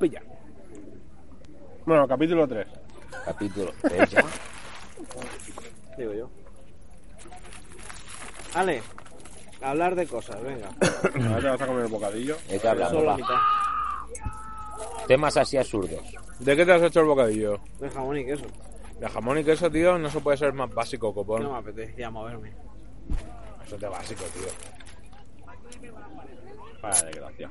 Pilla. Bueno, capítulo 3. Capítulo 3 ya. Digo yo. Ale, hablar de cosas, venga. Ahora te vas a comer el bocadillo. ¿De qué hablamos? Solo va? mitad. Temas así absurdos. ¿De qué te has hecho el bocadillo? De jamón y queso. De jamón y queso, tío, no se puede ser más básico, No copón. me apetecía moverme. Eso es de básico, tío. Para desgracia.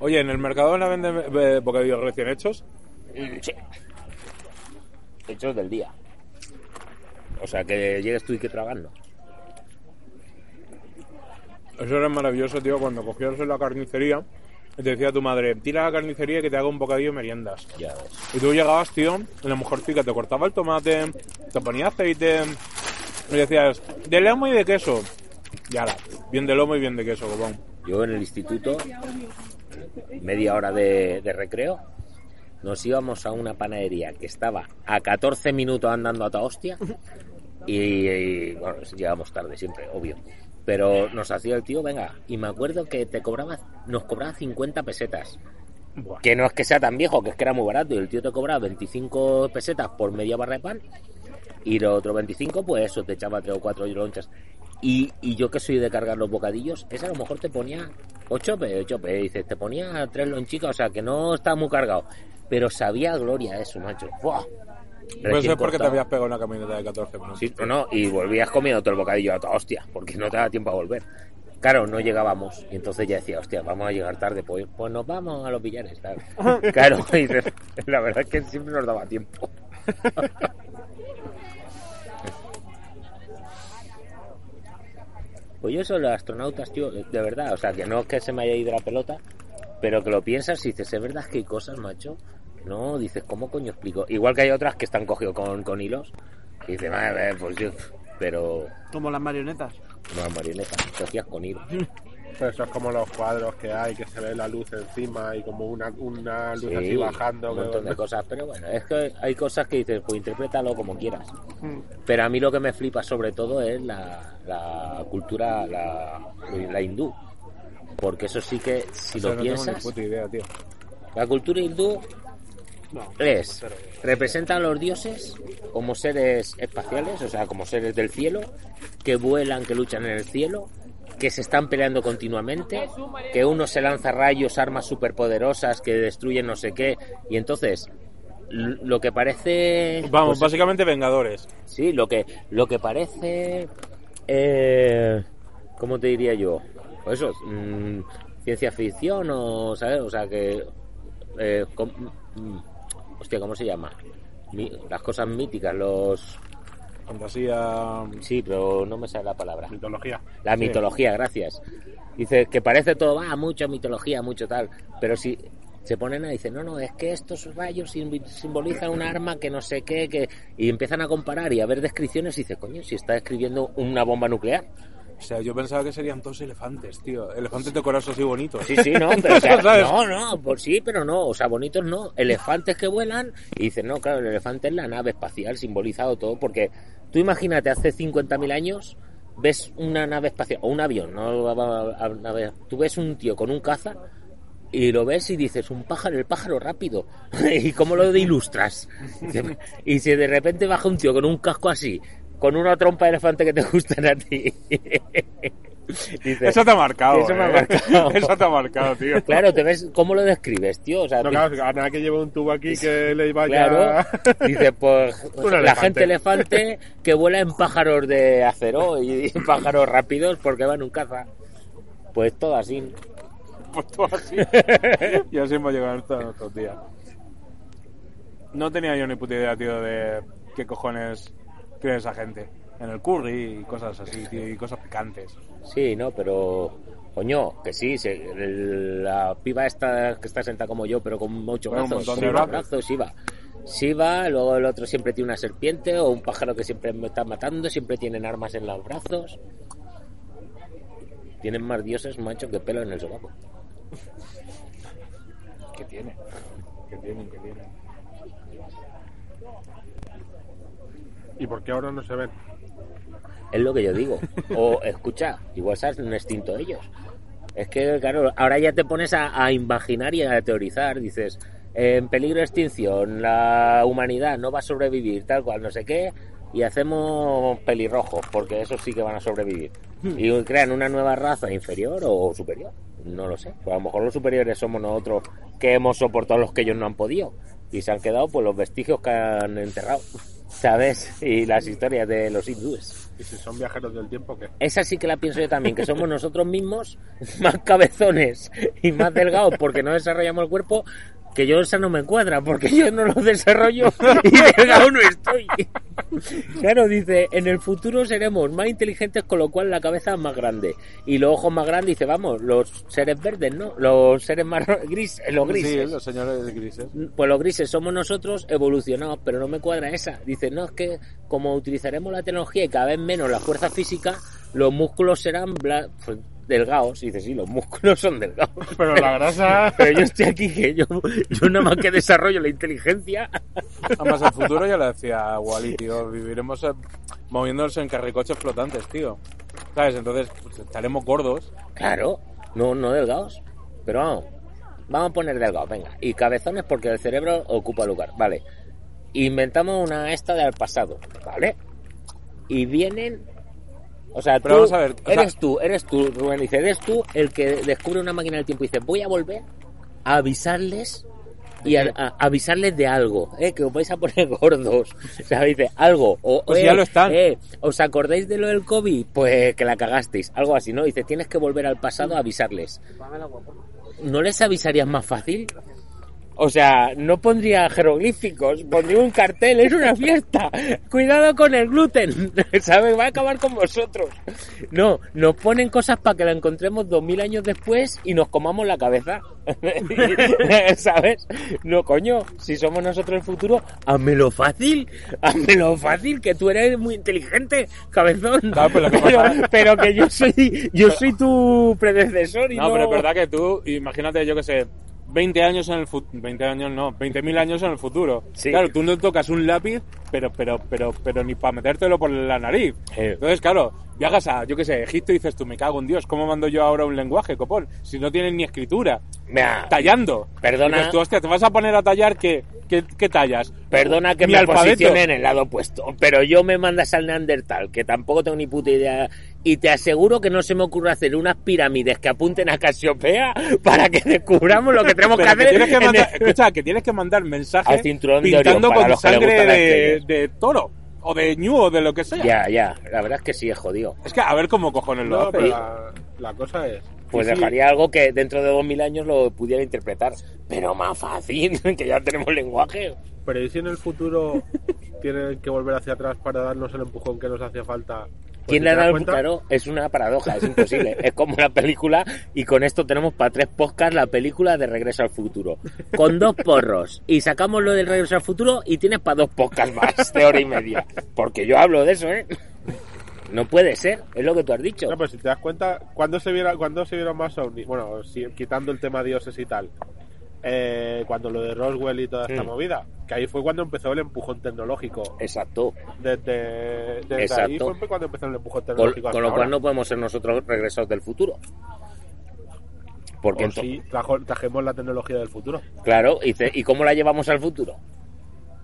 Oye, ¿en el Mercadona venden eh, bocadillos recién hechos? Sí. Hechos del día. O sea, que llegues tú y que tragando. Eso era maravilloso, tío, cuando cogías en la carnicería y te decía tu madre, tira a la carnicería que te haga un bocadillo de meriendas. Ya ves. Y tú llegabas, tío, y la mujercica te cortaba el tomate, te ponía aceite y decías, de lomo y de queso. Y ahora, bien de lomo y bien de queso, copón. Yo en el instituto, media hora de, de recreo, nos íbamos a una panadería que estaba a 14 minutos andando a toda hostia. Y, y, bueno, llegamos tarde siempre, obvio. Pero nos hacía el tío, venga, y me acuerdo que te cobraba, nos cobraba 50 pesetas. Buah. Que no es que sea tan viejo, que es que era muy barato. Y el tío te cobraba 25 pesetas por media barra de pan. Y los otros 25, pues eso, te echaba 3 o 4 lonchas. Y, y yo que soy de cargar los bocadillos, ese a lo mejor te ponía 8 p, 8 p. Dices, te ponía 3 lonchicas, o sea que no estaba muy cargado. Pero sabía gloria eso, macho. ¡Buah! Pues eso es porque te cortado. habías pegado una camioneta de 14 minutos. Sí, no, no, y volvías comiendo todo el bocadillo a toda hostia, porque no te daba tiempo a volver. Claro, no llegábamos, y entonces ya decía, hostia, vamos a llegar tarde, pues, pues nos vamos a los billares. Claro, y la verdad es que siempre nos daba tiempo. Pues yo eso, los astronautas, tío, de verdad, o sea, que no es que se me haya ido la pelota, pero que lo piensas y dices, es verdad que hay cosas, macho. No, dices, ¿cómo coño explico? Igual que hay otras que están cogidos con, con hilos, y dices, "A ver, pues yo, pero Como las marionetas. no marionetas, cogías con hilos. Pero eso es como los cuadros que hay, que se ve la luz encima y como una, una luz Sí, así bajando. un que- montón de cosas, pero bueno, es que hay cosas que dices, pues interprétalo como quieras. Mm. Pero a mí lo que me flipa sobre todo es la, la cultura, la, la hindú. Porque eso sí que, si lo no tengo ni piensas, puta idea, tío. la cultura hindú No. es, representa a los dioses como seres espaciales, o sea, como seres del cielo, que vuelan, que luchan en el cielo, que se están peleando continuamente, que uno se lanza rayos, armas superpoderosas que destruyen no sé qué, y entonces lo que parece Vamos, pues, básicamente Vengadores. Sí, lo que, lo que parece. Eh, ¿Cómo te diría yo? Pues eso, mm, ciencia ficción o, ¿sabes? O sea, que. eh, com- mm, hostia, ¿cómo se llama? Las cosas míticas, los. Fantasía, Sí, pero no me sale la palabra. mitología. La Sí. mitología, gracias. Dice que parece todo, va, mucho mitología, mucho tal. Pero si se ponen a decir, no, no, es que estos rayos sim- simbolizan un arma que no sé qué, que... y empiezan a comparar y a ver descripciones y dice, coño, si está escribiendo una bomba nuclear. O sea, yo pensaba que serían todos elefantes, tío. Elefantes de corazón así bonitos. Sí, sí, no, pero o sea, ¿Sabes? no, no, por sí, pero no, o sea, bonitos no, elefantes que vuelan y dicen, no, claro, el elefante es la nave espacial, simbolizado todo, porque tú imagínate, hace 50.000 años ves una nave espacial, o un avión, no tú ves un tío con un caza y lo ves y dices, un pájaro, el pájaro rápido, ¿y cómo lo ilustras? Y si de repente baja un tío con un casco así, con una trompa de elefante que te gustan a ti. Dices, Eso te ha marcado. Eso me ha eh. marcado. Eso te ha marcado, tío. Claro, te ves cómo lo describes, tío. O sea, No, claro, a nada que lleve un tubo aquí que le vaya... claro. Dice, pues Un la elefante. gente elefante que vuela en pájaros de acero y pájaros rápidos porque van en un caza. Pues todo así. Pues todo así. y así hemos llegado hasta nuestros días. No tenía yo ni puta idea, tío, de qué cojones cree esa gente. En el curry y cosas así, tío, y cosas picantes. Sí, ¿no? Pero Coño, que sí, se- el- la piba esta que está sentada como yo, pero con ocho un brazos, montón de ocho brazos. Shiva. Shiva, luego el otro siempre tiene una serpiente o un pájaro que siempre me está matando, siempre tienen armas en los brazos. Tienen más dioses, macho, que pelo en el sobaco. ¿Qué tiene? ¿Qué tienen? ¿Qué tienen? ¿Y por qué ahora no se ven? Es lo que yo digo. O escucha, igual se han extinto ellos. Es que, claro, ahora ya te pones a, a imaginar y a teorizar. Dices, en peligro de extinción, la humanidad no va a sobrevivir, tal cual, no sé qué. Y hacemos pelirrojos, porque esos sí que van a sobrevivir. Y crean una nueva raza inferior o superior. No lo sé. Pues a lo mejor los superiores somos nosotros que hemos soportado los que ellos no han podido. Y se han quedado pues los vestigios que han enterrado. ¿Sabes? Y las historias de los hindúes. ¿Y si son viajeros del tiempo qué? Esa sí que la pienso yo también, que somos nosotros mismos más cabezones y más delgados porque no desarrollamos el cuerpo, que yo esa no me encuadra, porque yo no lo desarrollo y delgado no estoy. Claro, dice, en el futuro seremos más inteligentes, con lo cual la cabeza es más grande. Y los ojos más grandes, dice, vamos, los seres verdes, ¿no? Los seres más gris, los grises. Sí, los señores grises. Pues los grises somos nosotros evolucionados, pero no me cuadra esa. Dice, no, es que como utilizaremos la tecnología y cada vez menos la fuerza física, los músculos serán bla- pues, delgados. Dice, sí, los músculos son delgados. Pero la grasa... Pero yo estoy aquí, que yo, yo nada más que desarrollo la inteligencia. Además, el futuro ya lo decía Wally, tío. Viviremos moviéndonos en carricoches flotantes, tío. ¿Sabes? Entonces, pues, estaremos gordos. Claro, no, no delgados. Pero vamos, vamos a poner delgados, venga. Y cabezones porque el cerebro ocupa lugar, vale. Inventamos una esta del pasado, ¿vale? Y vienen... O sea, Pero tú, vamos a ver, o eres sea- tú, eres tú, Rubén, dice, eres tú el que descubre una máquina del tiempo y dice, voy a volver a avisarles y a, a- avisarles de algo, ¿eh? que os vais a poner gordos. O sea, dice, algo. O, Pues eh, ya lo están. eh, ¿Os acordáis de lo del COVID? Pues que la cagasteis. Algo así, ¿no? Dice, tienes que volver al pasado a avisarles. ¿No les avisarías más fácil? O sea, no pondría jeroglíficos, pondría un cartel, es una fiesta. Cuidado con el gluten, ¿sabes? Va a acabar con vosotros. No, nos ponen cosas para que la encontremos dos mil años después y nos comamos la cabeza. ¿Sabes? No, coño, si somos nosotros el futuro, házmelo fácil, házmelo fácil, que tú eres muy inteligente, cabezón. Claro, pero lo que pero, pero que yo soy, yo soy tu predecesor y no, No, pero es verdad que tú, imagínate, yo que sé, 20 años en el futuro, 20 años no, 20.000 años en el futuro. Sí. Claro, tú no tocas un lápiz, pero, pero, pero, pero ni para metértelo por la nariz. Eh. Entonces, claro, viajas a, yo que sé, Egipto y dices tú, me cago en Dios, ¿cómo mando yo ahora un lenguaje, copón? Si no tienen ni escritura. Mira, Tallando. Perdona. Dices tú, hostia, te vas a poner a tallar, ¿qué, qué, qué tallas? Perdona que Mi me alfabeto. posicione en el lado opuesto, pero yo me mandas al Neandertal, que tampoco tengo ni puta idea, y te aseguro que no se me ocurre hacer unas pirámides que apunten a Casiopea para que descubramos lo que tenemos que Pero que hacer. tienes que en mandar, el- escucha, que tienes que mandar mensajes Al cinturón de pintando Orión, para con sangre de, de toro o de ñu o de lo que sea. Ya, ya, la verdad es que sí es jodido. Es que a ver cómo cojones lo No, hace. pero la, la cosa es... Pues dejaría algo que dentro de dos mil años lo pudiera interpretar, pero más fácil, que ya tenemos lenguaje. Pero ¿y si en el futuro tienen que volver hacia atrás para darnos el empujón que nos hacía falta? Pues, ¿Quién si le ha te das dado el claro? Es una paradoja, es imposible. es como la película, y con esto tenemos para tres podcasts la película de Regreso al Futuro. Con dos porros. Y sacamos lo del Regreso al Futuro y tienes para dos podcasts más de hora y media. Porque yo hablo de eso, ¿eh? No puede ser, es lo que tú has dicho. No, pero si te das cuenta, ¿cuándo se vieron, cuándo se vieron más ovnis? Bueno, si- quitando el tema dioses y tal. Eh, cuando lo de Roswell y toda esta movida. Que ahí fue cuando empezó el empujón tecnológico. Exacto. Desde, desde ahí fue cuando empezó el empujón tecnológico. con lo cual ahora. no podemos ser nosotros regresados del futuro. Porque O trajo- trajimos la tecnología del futuro. claro, ¿y cómo la llevamos al futuro?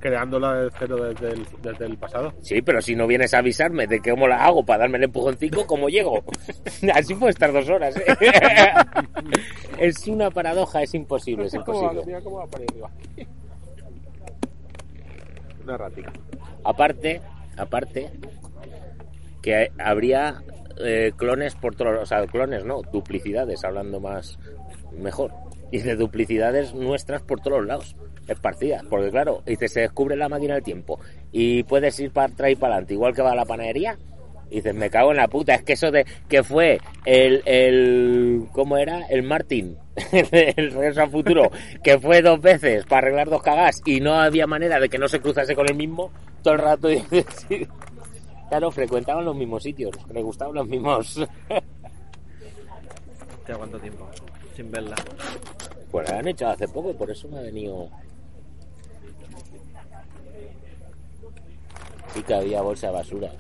Creándola de cero desde el, desde el pasado. Sí, pero si no vienes a avisarme de cómo la hago para darme el empujoncito, ¿cómo llego? Así puedo estar dos horas. ¿eh? es una paradoja, es imposible, es imposible. Mira cómo va para arriba. Una ratica. Aparte, aparte, que habría eh, clones por todos, o sea, clones no, duplicidades, hablando más mejor. Y de duplicidades nuestras por todos lados, esparcidas. Porque claro, dice, se descubre la máquina del tiempo y puedes ir para atrás y para adelante, igual que va a la panadería. Y dices, me cago en la puta, es que eso de que fue el, el ¿cómo era? El Martin, el regreso al futuro, que fue dos veces para arreglar dos cagas y no había manera de que no se cruzase con el mismo todo el rato. Y sí. Claro, frecuentaban los mismos sitios, le gustaban los mismos. Cuánto tiempo sin verla. Pues la han hecho hace poco y por eso me ha venido. Y que había bolsa de basura.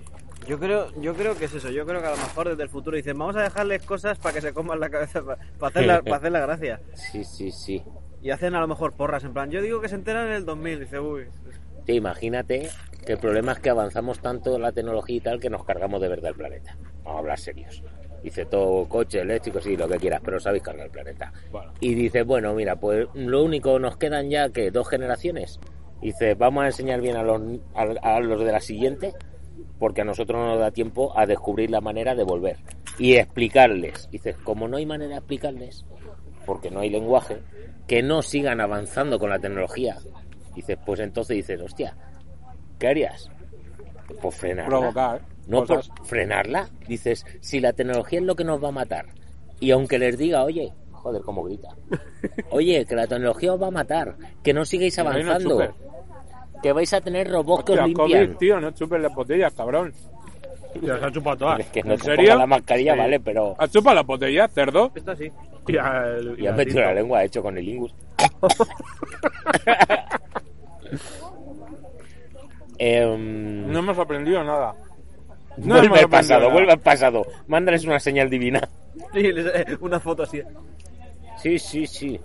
Yo creo, yo creo que es eso. Yo creo que a lo mejor desde el futuro dicen, vamos a dejarles cosas para que se coman la cabeza, para, hacer, la, para hacer la gracia. Sí, sí, sí. Y hacen a lo mejor porras, en plan, yo digo que se enteran en el 2000. Dice, uy, Te imagínate que el problema es que avanzamos tanto en la tecnología y tal que nos cargamos de verdad el planeta. Vamos a hablar serios. Dice todo coche eléctrico, sí, lo que quieras, pero sabéis cargar el planeta. Bueno. Y dice, bueno, mira, pues lo único, nos quedan ya que dos generaciones. Dice, vamos a enseñar bien a los, a, a los de la siguiente, porque a nosotros no nos da tiempo a descubrir la manera de volver. Y explicarles. Dice, como no hay manera de explicarles, porque no hay lenguaje, que no sigan avanzando con la tecnología. Dices, pues entonces dices, hostia, ¿qué harías? Pues frenarla. Provocar. No, por cosas. frenarla. Dices, si la tecnología es lo que nos va a matar, y aunque les diga, oye, joder, cómo grita, oye, que la tecnología os va a matar, que no sigáis avanzando. Que vais a tener robots que os limpian. COVID, tío, no chupes las botellas, cabrón. Ya se han chupado todas. Es que no ¿En te serio? pongas la mascarilla, Sí. vale, pero ¿Has chupado las botellas, cerdo? esto sí. Ya, el, ya has metido la lengua hecho con el ingus. Em, No hemos aprendido nada. No vuelve hemos al aprendido pasado, nada. vuelve al pasado. Mándales una señal divina. Sí, eh, una foto así. Sí, sí, sí.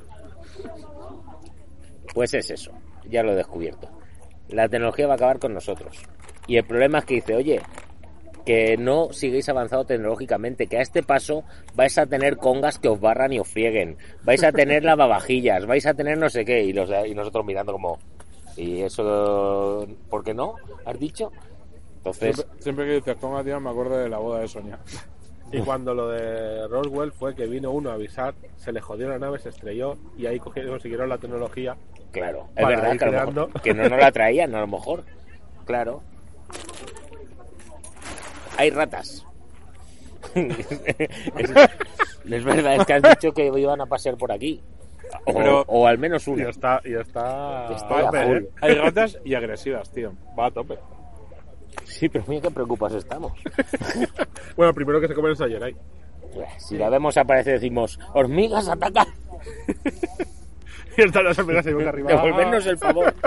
Pues es eso, ya lo he descubierto. La tecnología va a acabar con nosotros. Y el problema es que dice, oye, que no sigáis avanzado tecnológicamente, que a este paso vais a tener congas que os barran y os frieguen, vais a tener lavavajillas, vais a tener no sé qué, y, los, y nosotros mirando como, ¿y eso por qué no? ¿Has dicho? Entonces, Siempre, que dices conga, tío, me acuerdo de la boda de Sonia. Y cuando lo de Roswell fue que vino uno a avisar, se le jodió la nave, se estrelló y ahí cogieron, consiguieron la tecnología. Claro, es Para verdad ir que, a lo creando. mejor- que no nos la traían, a lo mejor. Claro. Hay ratas. es, es verdad, es que has dicho que iban a pasear por aquí. O, Pero- o al menos Y una. está, y está. ¿eh? Hay ratas y agresivas, tío. Va a tope. Sí, pero mira qué preocupados estamos. Bueno, primero que se comen el Sayerai. Si la vemos aparece decimos, hormigas, atacan. Y están las hormigas ahí boca arriba. Devolvernos el favor.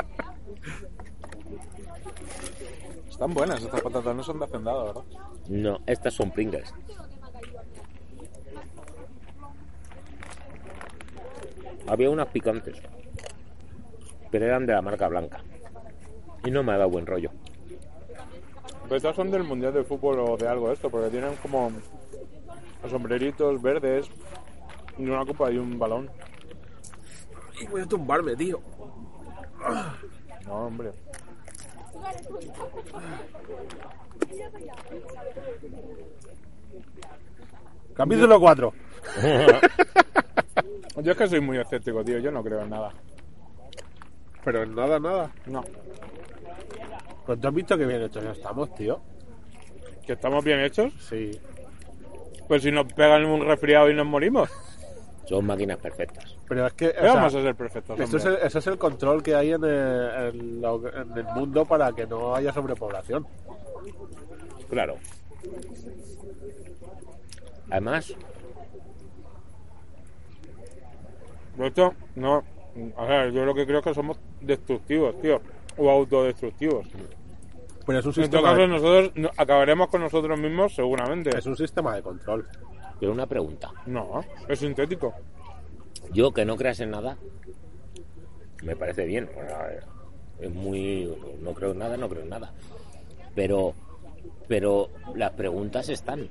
Están buenas estas patatas, no son de hacendado, ¿verdad? No, estas son Pringles. Había unas picantes, pero eran de la marca blanca. Y no me ha dado buen rollo. Pero estas son del Mundial de Fútbol o de algo esto, porque tienen como sombreritos verdes y una copa y un balón. Y voy a tumbarme, tío. No, hombre. Capítulo 4. Yo es que soy muy escéptico, tío. Yo no creo en nada. Pero nada, nada. No. Pues tú has visto que bien hechos ya estamos, tío. Que estamos bien hechos. Sí. Pues si nos pegan un resfriado y nos morimos. Son máquinas perfectas. Pero es que. o ¿Qué sea, vamos a ser perfectos, Eso es, el, eso es el control que hay en el, en lo- en el mundo para que no haya sobrepoblación. Claro. Además, De hecho, no. A ver, yo lo que creo es que somos destructivos, tío. O autodestructivos. Pero es un En todo sistema, caso, de, nosotros no- acabaremos con nosotros mismos seguramente. es un sistema de control. pero una pregunta. No, es sintético. Yo que no creas en nada, me parece bien. Bueno, es muy. No creo en nada, no creo en nada. Pero. Pero las preguntas están.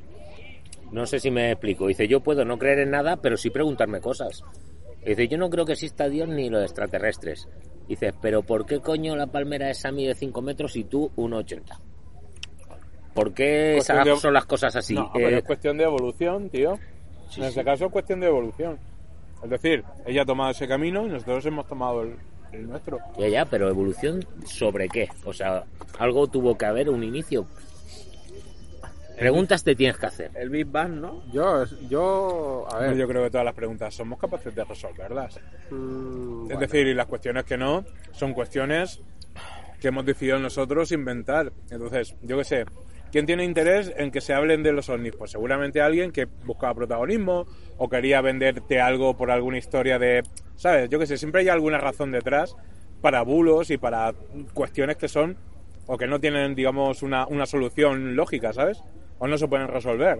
No sé si me explico. Dice, yo puedo no creer en nada, pero sí preguntarme cosas. Dice, yo no creo que exista Dios ni los extraterrestres. Dice, pero ¿por qué coño la palmera esa mide 5 metros y tú 1,80? ¿Por qué esas de- son las cosas así? No, pero Eh, es cuestión de evolución, tío. sí, en sí. este caso es cuestión de evolución. Es decir, ella ha tomado ese camino y nosotros hemos tomado el, el nuestro. Ya, ya, pero evolución sobre qué? O sea, algo tuvo que haber, un inicio. Preguntas te tienes que hacer. El Big Bang, ¿no? Yo, yo, a ver, Yo creo que todas las preguntas somos capaces de resolverlas. mm, Es bueno, decir, y las cuestiones que no son cuestiones que hemos decidido nosotros inventar. Entonces, yo qué sé, ¿quién tiene interés en que se hablen de los ovnis? Pues seguramente alguien que buscaba protagonismo o quería venderte algo por alguna historia de, ¿sabes? Yo qué sé, siempre hay alguna razón detrás para bulos y para cuestiones que son o que no tienen, digamos, una, una solución lógica, ¿sabes? O no se pueden resolver.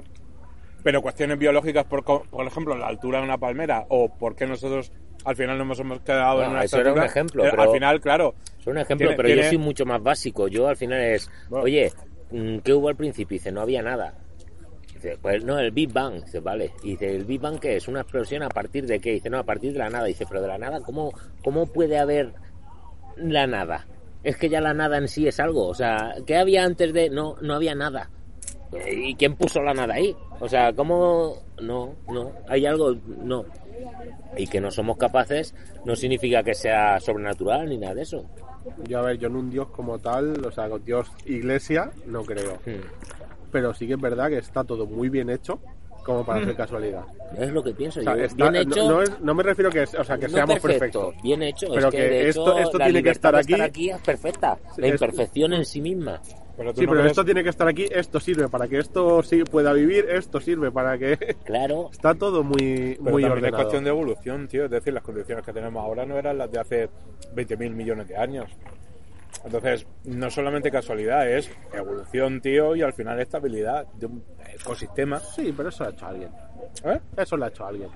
Pero cuestiones biológicas, por, ejemplo, la altura de una palmera o por qué nosotros al final nos hemos quedado en una eso era un ejemplo, eh, pero- Al final, claro, Es un ejemplo, Tiene- pero yo soy mucho más básico. Yo al final es, Bueno. oye, mm, ¿qué hubo al principio? Y dice, no había nada. Dice, pues no, el Big Bang. Dice, vale. Y dice, ¿el Big Bang qué es? ¿Una explosión a partir de qué? Dice, no, a partir de la nada. Dice, pero de la nada, ¿cómo, cómo puede haber la nada? Es que ya la nada en sí es algo. O sea, ¿qué había antes de...? No, no había nada. ¿Y quién puso la nada ahí? O sea, ¿cómo...? No, no. ¿Hay algo? No. Y que no somos capaces no significa que sea sobrenatural ni nada de eso. yo a ver, yo en un dios como tal, o sea, con dios iglesia, no creo. Hmm. Pero sí que es verdad que está todo muy bien hecho como para hacer casualidad. Es lo que pienso O sea, yo. está- bien hecho. no, no es- no me refiero que, o sea, que no seamos perfecto, perfectos. Bien hecho. Pero es que, que de esto- hecho, esto la tiene que estar de aquí. es perfecta. La es- imperfección en sí misma. Pero Sí, no pero crees- esto tiene que estar aquí, esto sirve para que esto sí pueda vivir, esto sirve para que... Claro. Está todo muy, pero muy también es ordenado. cuestión de evolución, tío. Es decir, las condiciones que tenemos ahora no eran las de hace 20.000 millones de años. Entonces, no solamente casualidad, es evolución, tío, y al final estabilidad de un ecosistema. Sí, pero eso lo ha hecho alguien. ¿Eh? Eso lo ha hecho alguien.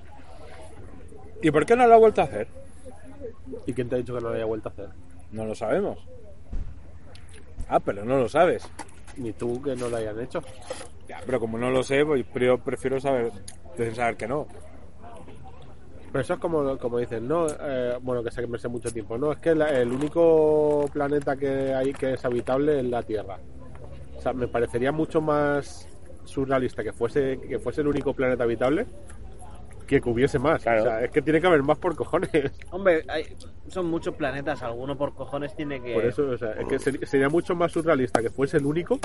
¿Y por qué no lo ha vuelto a hacer? ¿Y quién te ha dicho que no lo haya vuelto a hacer? No lo sabemos. Ah, pero no lo sabes. Ni tú que no lo hayan hecho. Ya, pero como no lo sé, pues yo prefiero saber, saber que no. Pero eso es como, como dicen, ¿no? Eh, bueno, que se me sé mucho tiempo, ¿no? Es que la- el único planeta que hay que es habitable es la Tierra. O sea, me parecería mucho más surrealista que fuese, que fuese el único planeta habitable que hubiese más. Claro. O sea, es que tiene que haber más por cojones. Hombre, hay- son muchos planetas, alguno por cojones tiene que... Por eso, o sea, es que ser- sería mucho más surrealista que fuese el único.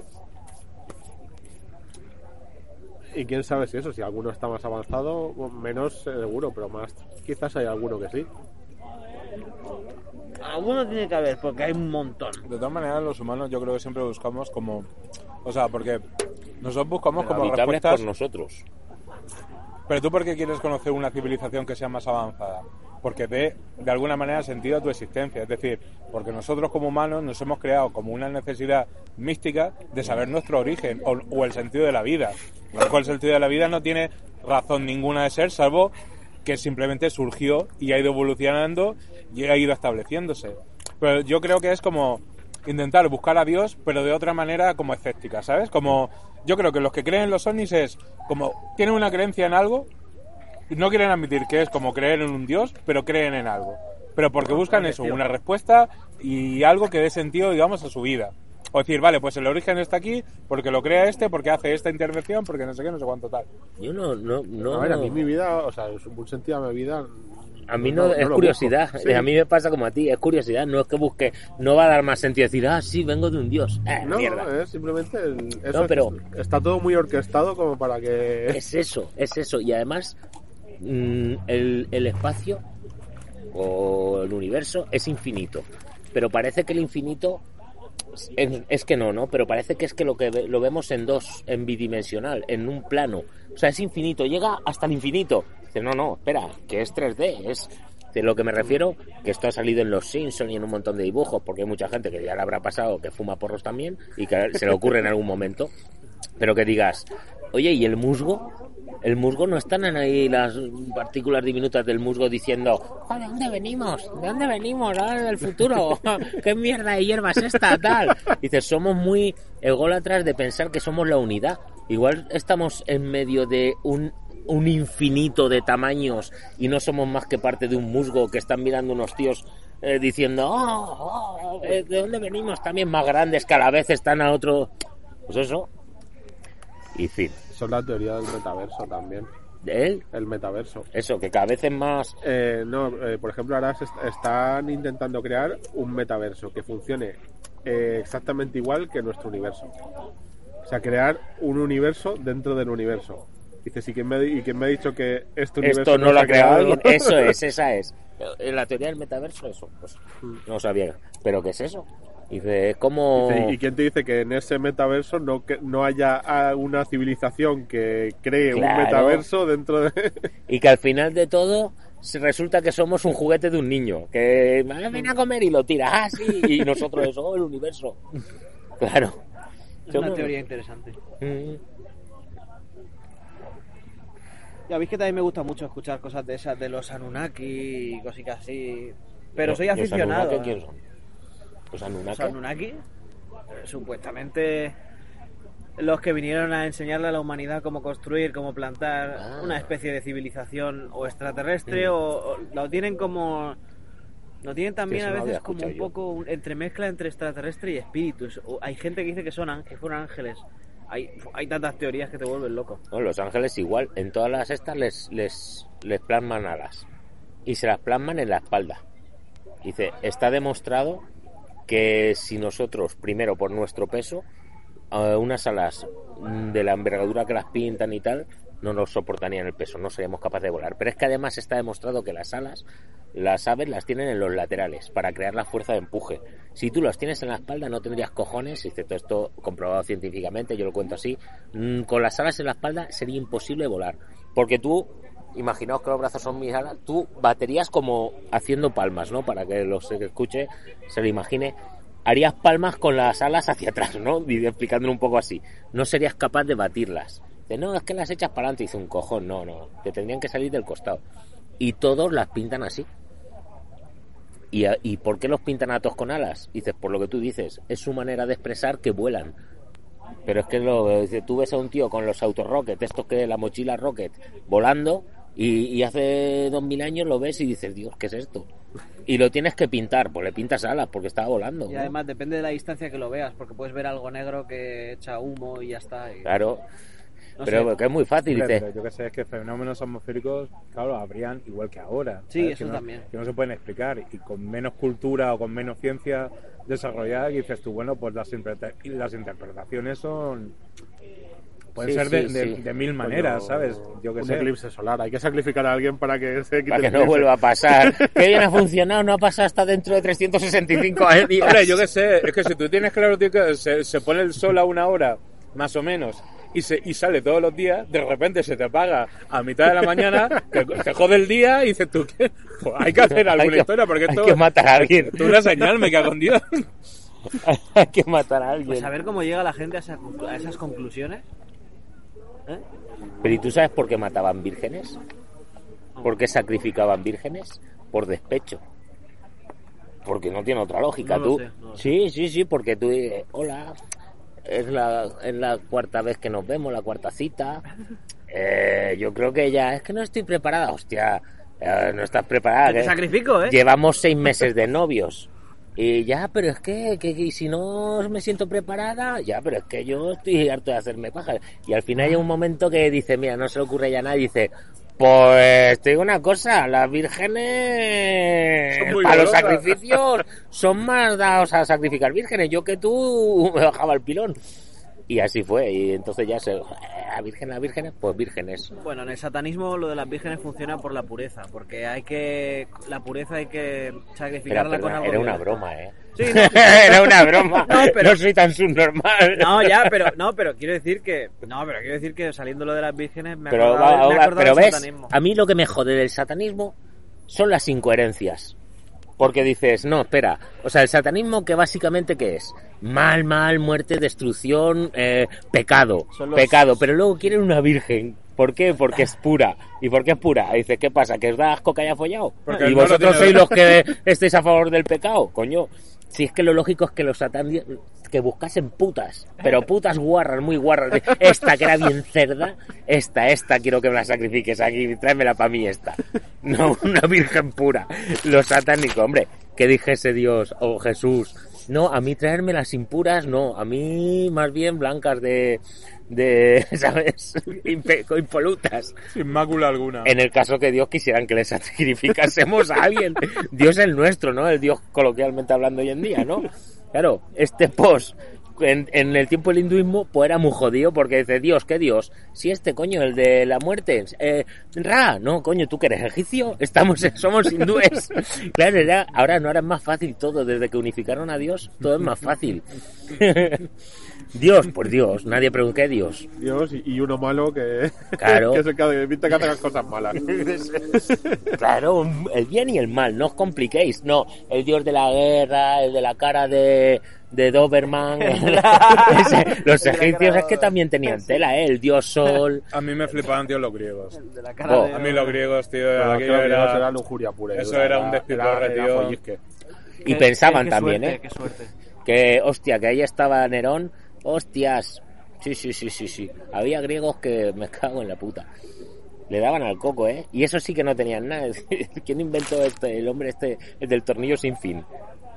Y quién sabe si eso, si alguno está más avanzado, menos seguro, pero más quizás hay alguno que sí. Alguno tiene que haber, porque hay un montón. De todas maneras, los humanos yo creo que siempre buscamos como... O sea, porque nosotros buscamos Pero como respuestas... por nosotros. Pero tú, ¿por qué quieres conocer una civilización que sea más avanzada? Porque dé, de alguna manera, sentido a tu existencia. Es decir, porque nosotros como humanos nos hemos creado como una necesidad mística de saber nuestro origen o, el sentido de la vida. Cual el sentido de la vida no tiene razón ninguna de ser, salvo que simplemente surgió y ha ido evolucionando y ha ido estableciéndose. Pero yo creo que es como intentar buscar a Dios, pero de otra manera como escéptica, ¿sabes? Como yo creo que los que creen en los ovnis es como tienen una creencia en algo y no quieren admitir que es como creer en un Dios, pero creen en algo. Pero porque buscan eso, una respuesta y algo que dé sentido, digamos, a su vida. O decir, vale, pues el origen está aquí porque lo crea este, porque hace esta intervención, porque no sé qué, no sé cuánto tal. Yo no, no, no. a ver, a mí mi vida, o sea, un sentido a mi vida. A mí no, es curiosidad. Sí. A mí me pasa como a ti, es curiosidad. No es que busque, no va a dar más sentido decir, ah, sí, vengo de un dios. Eh, No, mierda. es simplemente. eso No, pero- es- está todo muy orquestado como para que. Es eso, es eso. Y además, mm, el, el espacio o el universo es infinito. Pero parece que el infinito es, es que no, ¿no? Pero parece que es que lo que ve- lo vemos en dos, en bidimensional, en un plano. O sea, es infinito, llega hasta el infinito. Dice, no, no, espera, que es 3D, es de lo que me refiero, que esto ha salido en Los Simpsons y en un montón de dibujos, porque hay mucha gente que ya le habrá pasado que fuma porros también y que se le ocurre en algún momento. Pero que digas, oye, ¿y el musgo? El musgo no están en ahí las partículas diminutas del musgo diciendo, "Jo, ¿de dónde venimos? ¿De dónde venimos? Ah, del futuro. ¿Qué mierda de hierba es esta? Tal. Dices, somos muy ególatras de pensar que somos la unidad. Igual estamos en medio de un, un infinito de tamaños y no somos más que parte de un musgo que están mirando unos tíos eh, diciendo, "Oh, ¿de dónde venimos? También más grandes que a la vez están a otro... Pues eso. Y fin. Eso es la teoría del metaverso también. De él, El metaverso. eso, que cada vez es más... Eh, no, eh, por ejemplo, ahora se est- están intentando crear un metaverso que funcione eh, exactamente igual que nuestro universo. O sea, crear un universo dentro del universo. Dices, ¿y quién me, y quién me ha dicho que este universo Esto no se lo ha creado creado? alguien. Eso es, esa es. En la teoría del metaverso, eso. Pues no sabía. ¿Pero qué es eso? Dice, es como. Dice, ¿Y quién te dice que en ese metaverso no, que, no haya ah, una civilización que cree Claro. un metaverso dentro de... Y que al final de todo se resulta que somos un juguete de un niño. Que "Ah, ven a comer y lo tira. Ah, sí. Y nosotros eso, oh, el universo. Claro. Es una Somos- teoría interesante. Mm. Ya veis que también me gusta mucho escuchar cosas de esas, de los Anunnaki y cositas así. Pero soy ¿Los aficionado. Anunnaki ¿eh? quién son? ¿Los Anunnaki? Los Anunnaki, eh, supuestamente los que vinieron a enseñarle a la humanidad cómo construir, cómo plantar Ah. una especie de civilización o extraterrestre Mm. o, o lo tienen como lo tienen también a veces como un yo. poco un- entremezcla entre extraterrestre y espíritus. O hay gente que dice que son ángeles, fueron ángeles. Hay, hay tantas teorías que te vuelven loco. No, los ángeles igual, en todas las estas les, les, les plasman alas. Y se las plasman en la espalda. Dice, está demostrado que si nosotros, primero por nuestro peso, eh, unas alas de la envergadura que las pintan y tal, no nos soportarían el peso, no seríamos capaces de volar. Pero es que además está demostrado que las alas, las aves las tienen en los laterales para crear la fuerza de empuje. Si tú las tienes en la espalda no tendrías cojones, todo esto comprobado científicamente, yo lo cuento así, mm, con las alas en la espalda sería imposible volar. Porque tú, imaginaos que los brazos son mis alas, tú baterías como haciendo palmas, ¿no? Para que los que escuche se lo imagine. Harías palmas con las alas hacia atrás, ¿no? Y explicándolo un poco así. No serías capaz de batirlas. No, es que las echas para adelante. Dice un cojón, no, no. Te tendrían que salir del costado. Y todos las pintan así. ¿Y, a- ¿Y por qué los pintan a todos con alas? Dices, por lo que tú dices, es su manera de expresar que vuelan. Pero es que lo, dice, tú ves a un tío con los autorocket, estos que la mochila rocket, volando, y, y hace dos mil años lo ves y dices, Dios, ¿qué es esto? Y lo tienes que pintar, pues le pintas alas porque estaba volando. Y ¿no? además depende de la distancia que lo veas, porque puedes ver algo negro que echa humo y ya está. y- Claro, no pero sé. que es muy fácil. Hombre, Dice, pero yo que sé, es que fenómenos atmosféricos, claro, habrían igual que ahora. Sí, ¿sabes? eso que no, también. Que no se pueden explicar. Y con menos cultura o con menos ciencia desarrollada, y dices tú, bueno, pues las, interpreta- y las interpretaciones son. Pueden Sí, ser de, sí, de- sí. de mil maneras, ¿sabes? Yo que un sé. eclipse solar. Hay que sacrificar a alguien para que se quite para que no vuelva a pasar. Qué bien ha funcionado, no ha pasado hasta dentro de 365 años. Hombre, yo que sé, es que si tú tienes claro, tío, que se, se pone el sol a una hora, más o menos, y, se, y sale todos los días, de repente se te apaga a mitad de la mañana, te, te jode el día y dices tú, ¿qué? Pues hay que hacer alguna Hay que- historia, porque hay esto... que matar a alguien. Tú una señal, me cago en Dios. Hay que matar a alguien. Pues a ver cómo llega la gente a, esa conclu- a esas conclusiones. ¿Eh? Pero ¿y tú sabes por qué mataban vírgenes? ¿Por qué sacrificaban vírgenes? Por despecho. Porque no tiene otra lógica. No tú, sé, no sí, sí, sí, porque tú, dices, hola, es la, es la cuarta vez que nos vemos, la cuarta cita. Eh, yo creo que ya, es que no estoy preparada, hostia, eh, no estás preparada. Te sacrifico, ¿eh? Llevamos seis meses de novios. Y ya, pero es que, que, que si no me siento preparada, ya, pero es que yo estoy harto de hacerme paja. Y al final hay un momento que dice, mira, no se le ocurre ya nada, y dice, pues te digo una cosa, las vírgenes para los golosas". sacrificios son más dados a sacrificar vírgenes. Yo que tú me bajaba el pilón. Y así fue, y entonces ya se, a vírgenes, a vírgenes, pues vírgenes. Bueno, en el satanismo lo de las vírgenes funciona por la pureza, porque hay que la pureza hay que Pero, sacrificarla con algo era una broma, ¿eh? Sí, no, era una broma. No, pero- no soy tan subnormal. No, ya, pero no, pero quiero decir que no, pero quiero decir que saliendo lo de las vírgenes me pero, acordado, va- me va- acordado pero del ves, satanismo. a mí lo que me jode del satanismo son las incoherencias. Porque dices, no, espera, o sea, el satanismo que básicamente qué es? Mal, mal, muerte, destrucción, eh, pecado, los- pecado, pero luego quieren una virgen. ¿Por qué? Porque es pura. ¿Y por qué es pura? Dice, ¿qué pasa? ¿Que os da asco que haya follado? Porque y vosotros sois los que estéis a favor del pecado, coño. Si es que lo lógico es que los satanistas que buscasen putas, pero putas guarras, muy guarras. Esta que era bien cerda, esta, esta quiero que me la sacrifiques aquí, tráemela para mí esta. No, una virgen pura. Los satánicos, hombre, que dijese Dios o Jesús. No, a mí traerme las impuras, no, a mí más bien blancas de, de ¿sabes? Impe- impolutas. Sin mácula alguna. En el caso que Dios quisieran que le sacrificásemos a alguien. Dios el nuestro, ¿no? El Dios coloquialmente hablando hoy en día, ¿no? Claro, este post en, en el tiempo del hinduismo, pues era muy jodido porque dice, Dios, ¿qué Dios? Si este coño, el de la muerte, eh, Ra, no, coño, tú que eres egipcio, estamos, somos hindúes. claro, era, ahora no ahora es más fácil todo, desde que unificaron a Dios, todo es más fácil. Dios, por Dios, nadie pregunta qué Dios. Dios y, y uno malo que, Claro. que se que pinta que hace las cosas malas. Claro, el bien y el mal, no os compliquéis. No, el dios de la guerra, el de la cara de, de Doberman. Ese- los egipcios es que también tenían tela, ¿eh? El dios sol. A mí me flipaban, tío, los griegos. De la cara Oh, de- A mí los griegos, tío, Pero aquello era... era lujuria pura. y eso era un despiporre, era tío. Y Qué- pensaban qué también, suerte, ¿eh? Qué suerte. Que, hostia, que ahí estaba Nerón. Hostias. Sí, sí, sí, sí, sí. Había griegos que me cago en la puta. Le daban al coco, ¿eh? Y eso sí que no tenían nada. ¿Quién inventó este, el hombre este, el del tornillo sin fin?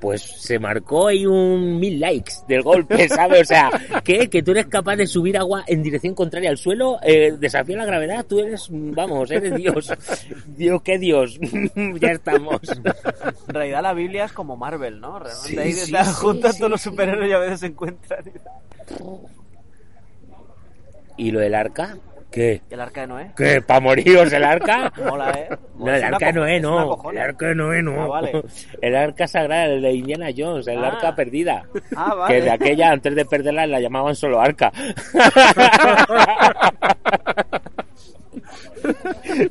Pues se marcó ahí un mil likes del golpe, ¿sabes? O sea, ¿qué? Que tú eres capaz de subir agua en dirección contraria al suelo, eh, desafía la gravedad, tú eres, vamos, eres Dios. Dios, qué Dios. ya estamos. En realidad la Biblia es como Marvel, ¿no? Realmente Sí, ahí sí, te sí, todos los superhéroes y a veces se encuentran. ¿Y lo del arca? ¿Qué? ¿Y el arca de Noé? ¿Qué? ¿Para moriros el arca? Mola, ¿eh? No, el arca co- no es, es una no. El arca no es, no. Ah, vale. El arca sagrada, el de Indiana Jones, el Ah. arca perdida. Ah, vale. Que de aquella, antes de perderla, la llamaban solo arca.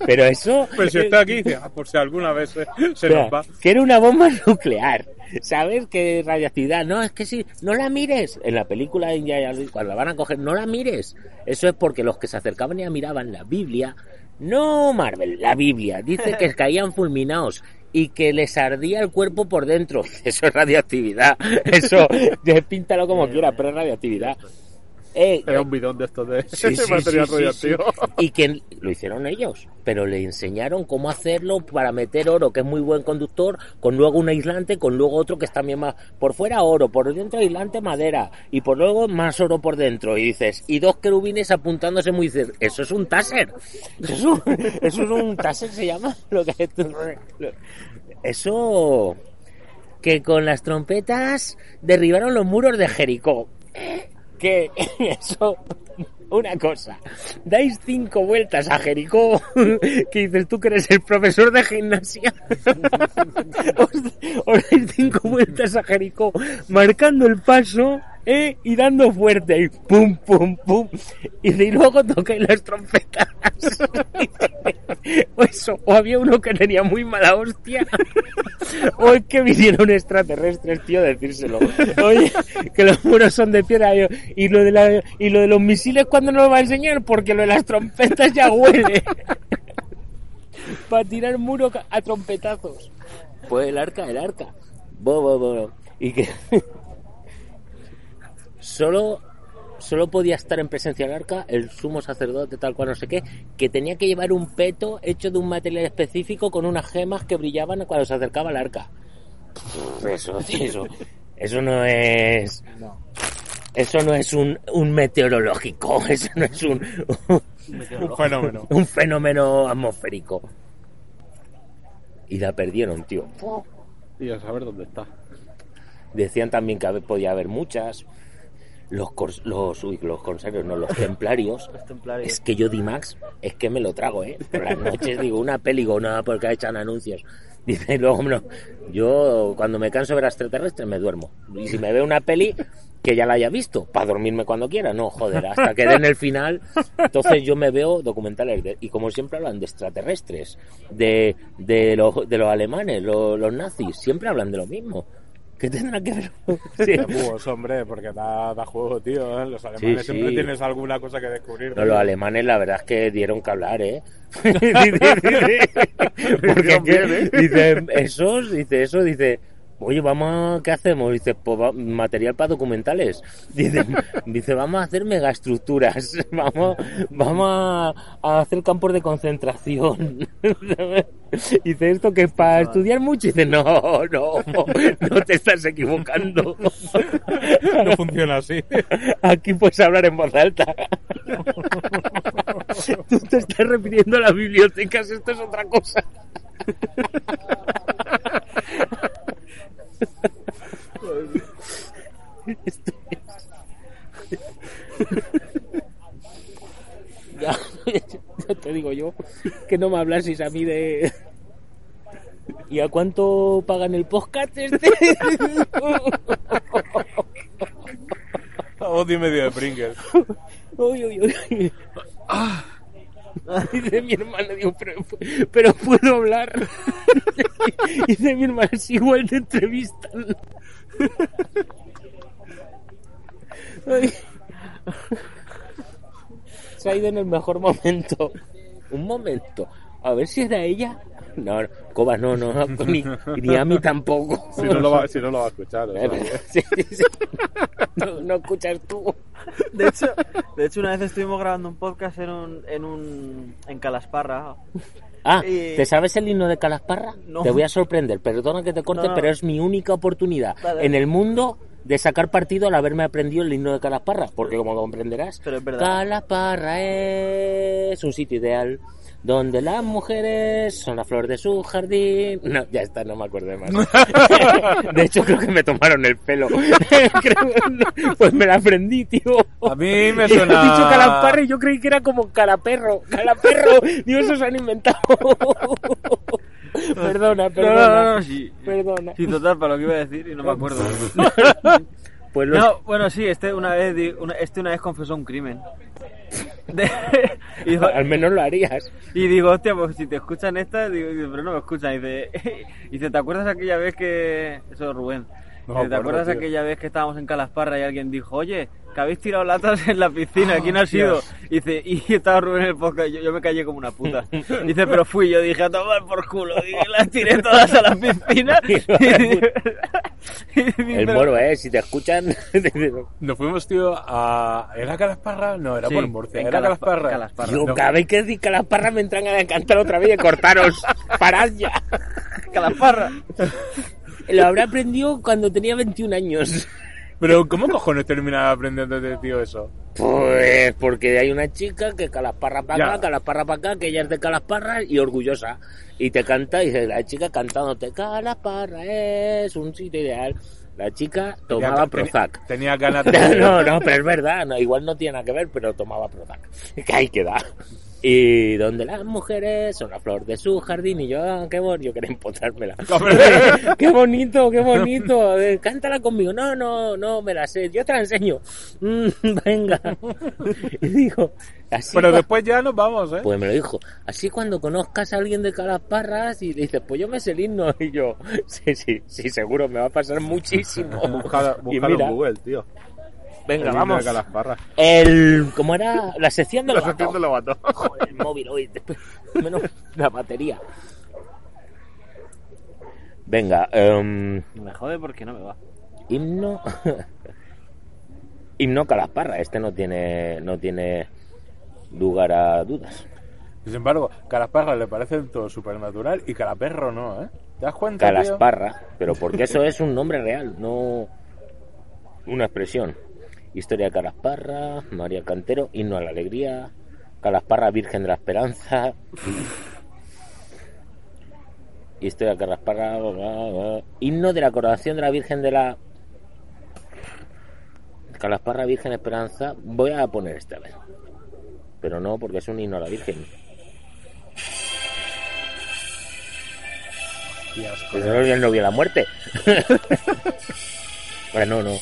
Pero eso... Pero si está aquí, ah, por si alguna vez se, se Espera, nos va. que era una bomba nuclear. ¿Sabes qué radioactividad? No, es que sí, no la mires. En la película de Indiana cuando la van a coger, no la mires. Eso es porque los que se acercaban y miraban la Biblia, no Marvel, la Biblia, dice que caían fulminados y que les ardía el cuerpo por dentro. Eso es radioactividad. Eso, píntalo como quiera, pero es radioactividad. Eh, Era un bidón de estos de Sí, sí, material sí, radioactivo. Y que lo hicieron ellos, pero le enseñaron cómo hacerlo para meter oro, que es muy buen conductor, con luego un aislante, con luego otro que es también más por fuera oro, por dentro aislante madera, y por luego más oro por dentro. Y dices, y dos querubines apuntándose muy cerca. Eso es un taser. Eso es un, eso es un taser, se llama. Lo que Eso que con las trompetas derribaron los muros de Jericó. Que eso, una cosa, dais cinco vueltas a Jericó, que dices tú que eres el profesor de gimnasia, os, dais cinco vueltas a Jericó, marcando el paso, ¿eh? y dando fuerte, y pum, pum, pum, y de luego tocáis las trompetas. o eso, o había uno que tenía muy mala hostia, o es que vinieron extraterrestres, tío, a decírselo. Oye, que los muros son de piedra, y lo de la, y lo de los misiles, ¿cuándo nos va a enseñar? Porque lo de las trompetas ya huele. Para tirar muro a trompetazos. Pues el arca, el arca. Bo, bo, bo. Y que solo solo podía estar en presencia del arca el sumo sacerdote tal cual no sé qué que tenía que llevar un peto hecho de un material específico con unas gemas que brillaban cuando se acercaba al arca eso eso eso no es eso no es un, un meteorológico eso no es un, Un fenómeno. un fenómeno atmosférico y la perdieron tío Y a saber dónde está. Decían también que podía haber muchas. Los, los, uy, los corsarios, no, los templarios. Los templarios. Es que yo D-Max, es que me lo trago, ¿eh? Por las noches digo, una peli o nada porque echan anuncios. Dice, y luego, no, yo cuando me canso de ver extraterrestres me duermo. Y si me veo una peli, que ya la haya visto, para dormirme cuando quiera. No, joder, hasta que den el final. Entonces yo me veo documentales de- y como siempre hablan de extraterrestres, de, de, los, de los alemanes, los, los nazis, siempre hablan de lo mismo. ¿Qué tendrá que ver? Sí. Búhos, hombre, porque da, da juego, tío. ¿eh? Los alemanes Sí, siempre sí. tienes alguna cosa que descubrir. No, los alemanes la verdad es que dieron que hablar, ¿eh? Porque Dieron bien, ¿eh? dice, esos, dice eso, dice, oye, vamos, a- ¿qué hacemos? Dice, pues material para documentales. Dice, dice, vamos a hacer megaestructuras, vamos, vamos a, a hacer campos de concentración. Dice esto que es para estudiar mucho. Dice, no, no, no te estás equivocando. No funciona así. Aquí puedes hablar en voz alta. Tú te estás refiriendo a las bibliotecas, esto es otra cosa ya, ya, te digo yo que no me hablasis a mí de. ¿Y a cuánto pagan el podcast este? a vos y medio de Pringles. Uy, uy, uy. Ah. Dice mi hermana, digo, pero, pero puedo hablar. Dice mi hermana, es igual te entrevistan. Se ha ido en el mejor momento. Un momento. A ver si era ella. No, no, Cobas, no, no, ni, ni a mí tampoco. Si no lo va, si no lo va a escuchar. Sí, sí. No, no escuchas tú. De hecho, de hecho, una vez estuvimos grabando un podcast en un, en un en Calasparra. Ah, Eh, ¿te sabes el himno de Calasparra? No. Te voy a sorprender, perdona que te corte, No, no. pero es mi única oportunidad Vale. en el mundo de sacar partido al haberme aprendido el himno de Calasparra, porque como comprenderás, Pero es verdad. Calasparra es un sitio ideal donde las mujeres son la flor de su jardín. No, ya está, no me acuerdo de más. De hecho, creo que me tomaron el pelo. Pues me la aprendí, tío. A mí me suena- He dicho calaparra y yo creí que era como calaperro. Calaperro. Digo, eso se han inventado. perdona, perdona. no, no, no, sí. Perdona. Sí, total, para lo que iba a decir y no me acuerdo. Pues No, bueno, sí, este una vez, una, este una vez confesó un crimen. De- y, dijo- al menos lo harías. y digo, hostia, pues si te escuchan digo, digo, pero no me escuchan. Y dice, y dice, ¿te acuerdas aquella vez que... Eso es Rubén. No me ¿Te acuerdas tío. aquella vez que estábamos en Calasparra y alguien dijo, oye, que habéis tirado latas en la piscina, ¿quién ha sido? Y dice, y estaba Rubén en el podcast, y yo, yo me callé como una puta. Dice, pero fui yo, dije, a tomar por culo, y las tiré todas a la piscina. El moro, ¿eh? Si te escuchan... Nos fuimos, tío, a... ¿Era Calasparra? No, era Sí, por Murcia. en ¿Era Calaspa- Calasparra? Calasparra. Yo No. cada vez que diga Calasparra me entran a cantar otra vez y cortaros. Parad ya. Calasparra. Lo habré aprendido cuando tenía 21 años. Pero, ¿cómo cojones termina aprendiendo de tío eso? Pues porque hay una chica que calasparra para acá, calasparra para acá, que ella es de calasparra y orgullosa. Y te canta, y la chica cantándote, calasparra es un sitio ideal. La chica tomaba Tenía- Prozac. Tenía ganas de... No, no, pero es verdad, no, igual no tiene nada que ver, pero tomaba Prozac. Que ahí queda. Y donde las mujeres son la flor de su jardín y yo, ah, qué bonito, yo quería empotrármela. qué bonito, qué bonito. cántala conmigo. No, no, no me la sé. Yo te la enseño. Mm, venga. Y digo, así. Pero después ya nos vamos, ¿eh? Pues me lo dijo. Así cuando conozcas a alguien de Calasparras y le dices, pues yo me sé el himno. Y yo, sí, sí, sí, seguro, me va a pasar muchísimo. Buscala- Y mira, en Google, tío. Venga, El vamos. de. El, ¿cómo era? La sección de La los sección de los vatos. Joder, el móvil hoy. después- Menos la batería. Venga, em, Me jode porque no me va. himno. himno Calasparra. Este no tiene, no tiene lugar a dudas. Sin embargo, Calasparra le parece todo supernatural y Calaperro no, ¿eh? ¿Te das cuenta, tío? Calasparra, pero porque eso es un nombre real, no una expresión. Historia de Calasparra, María Cantero, himno a la alegría, Calasparra, Virgen de la Esperanza. Historia de Calasparra, bla, bla, bla. himno de la coronación de la Virgen de la Calasparra, Virgen de Esperanza. Voy a poner esta vez, pero no porque es un himno a la Virgen. No de la muerte. bueno, no,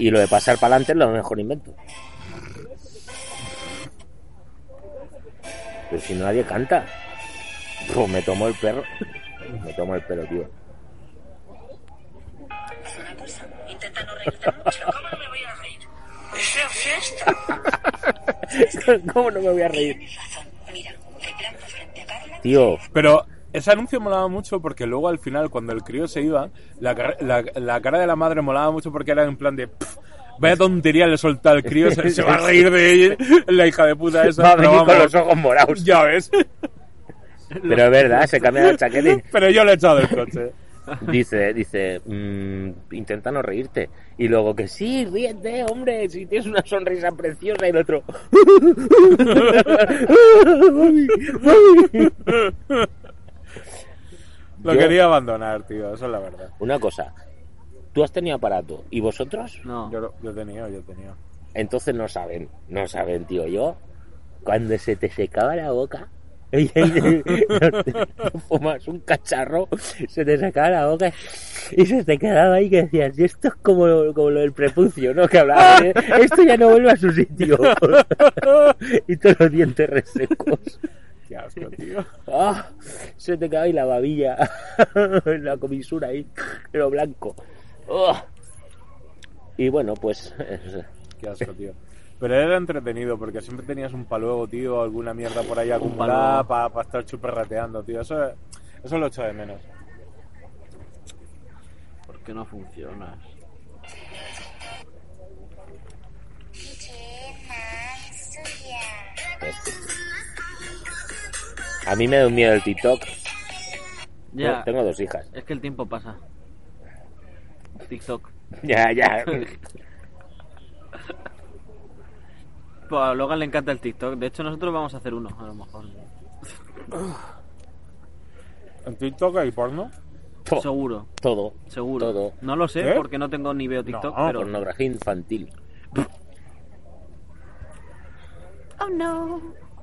Y lo de pasar para adelante es lo mejor invento. Pero si no nadie canta. Pues me tomo el perro. Me tomo el pelo, tío. Intenta no reírte mucho. ¿Cómo no me voy a reír? ¿Cómo no me voy a reír? Mira, te planto frente a Carla. Tío, Pero ese anuncio molaba mucho porque luego al final, cuando el crío se iba, la, cara- la, la cara de la madre molaba mucho porque era en plan de... "Pff, Vaya tontería le solta al crío, se, se va a reír de ella, la hija de puta esa. va a venir con los ojos morados. Ya ves. Pero es verdad, se cambia la chaqueta Pero yo le he echado del coche. Dice, dice, mm, intenta no reírte. Y luego que sí, ríete, hombre, si tienes una sonrisa preciosa y el otro. Lo Yo- quería abandonar, tío, eso es la verdad. Una cosa, tú has tenido aparato, ¿y vosotros? No. Yo, lo- yo he tenido, yo he tenido. Entonces no saben, no saben, tío. Yo, cuando se te secaba la boca, fumas un cacharro, se te sacaba la boca y se te quedaba ahí que decías, y esto es como, como lo del prepucio, ¿no? Que hablaba de, esto ya no vuelve a su sitio. y todos los dientes resecos. Qué asco, tío. Ah, se te ahí la babilla, la comisura ahí, lo blanco. Ah. Y bueno, pues Qué asco, tío. Pero era entretenido porque siempre tenías un paluego, tío, alguna mierda por ahí acumulada para estar chuperrateando, tío. Eso, eso lo echo de menos. ¿Por qué no funcionas? A mí me da un miedo el TikTok. Ya, Tengo dos hijas. es que el tiempo pasa. TikTok. Ya, ya. Pues a Logan le encanta el TikTok. De hecho, nosotros vamos a hacer uno, a lo mejor. ¿En TikTok hay porno? To- Seguro, Todo. seguro. Todo. No lo sé ¿Eh? porque no tengo ni veo TikTok, No, pero. Pornografía infantil. Oh no,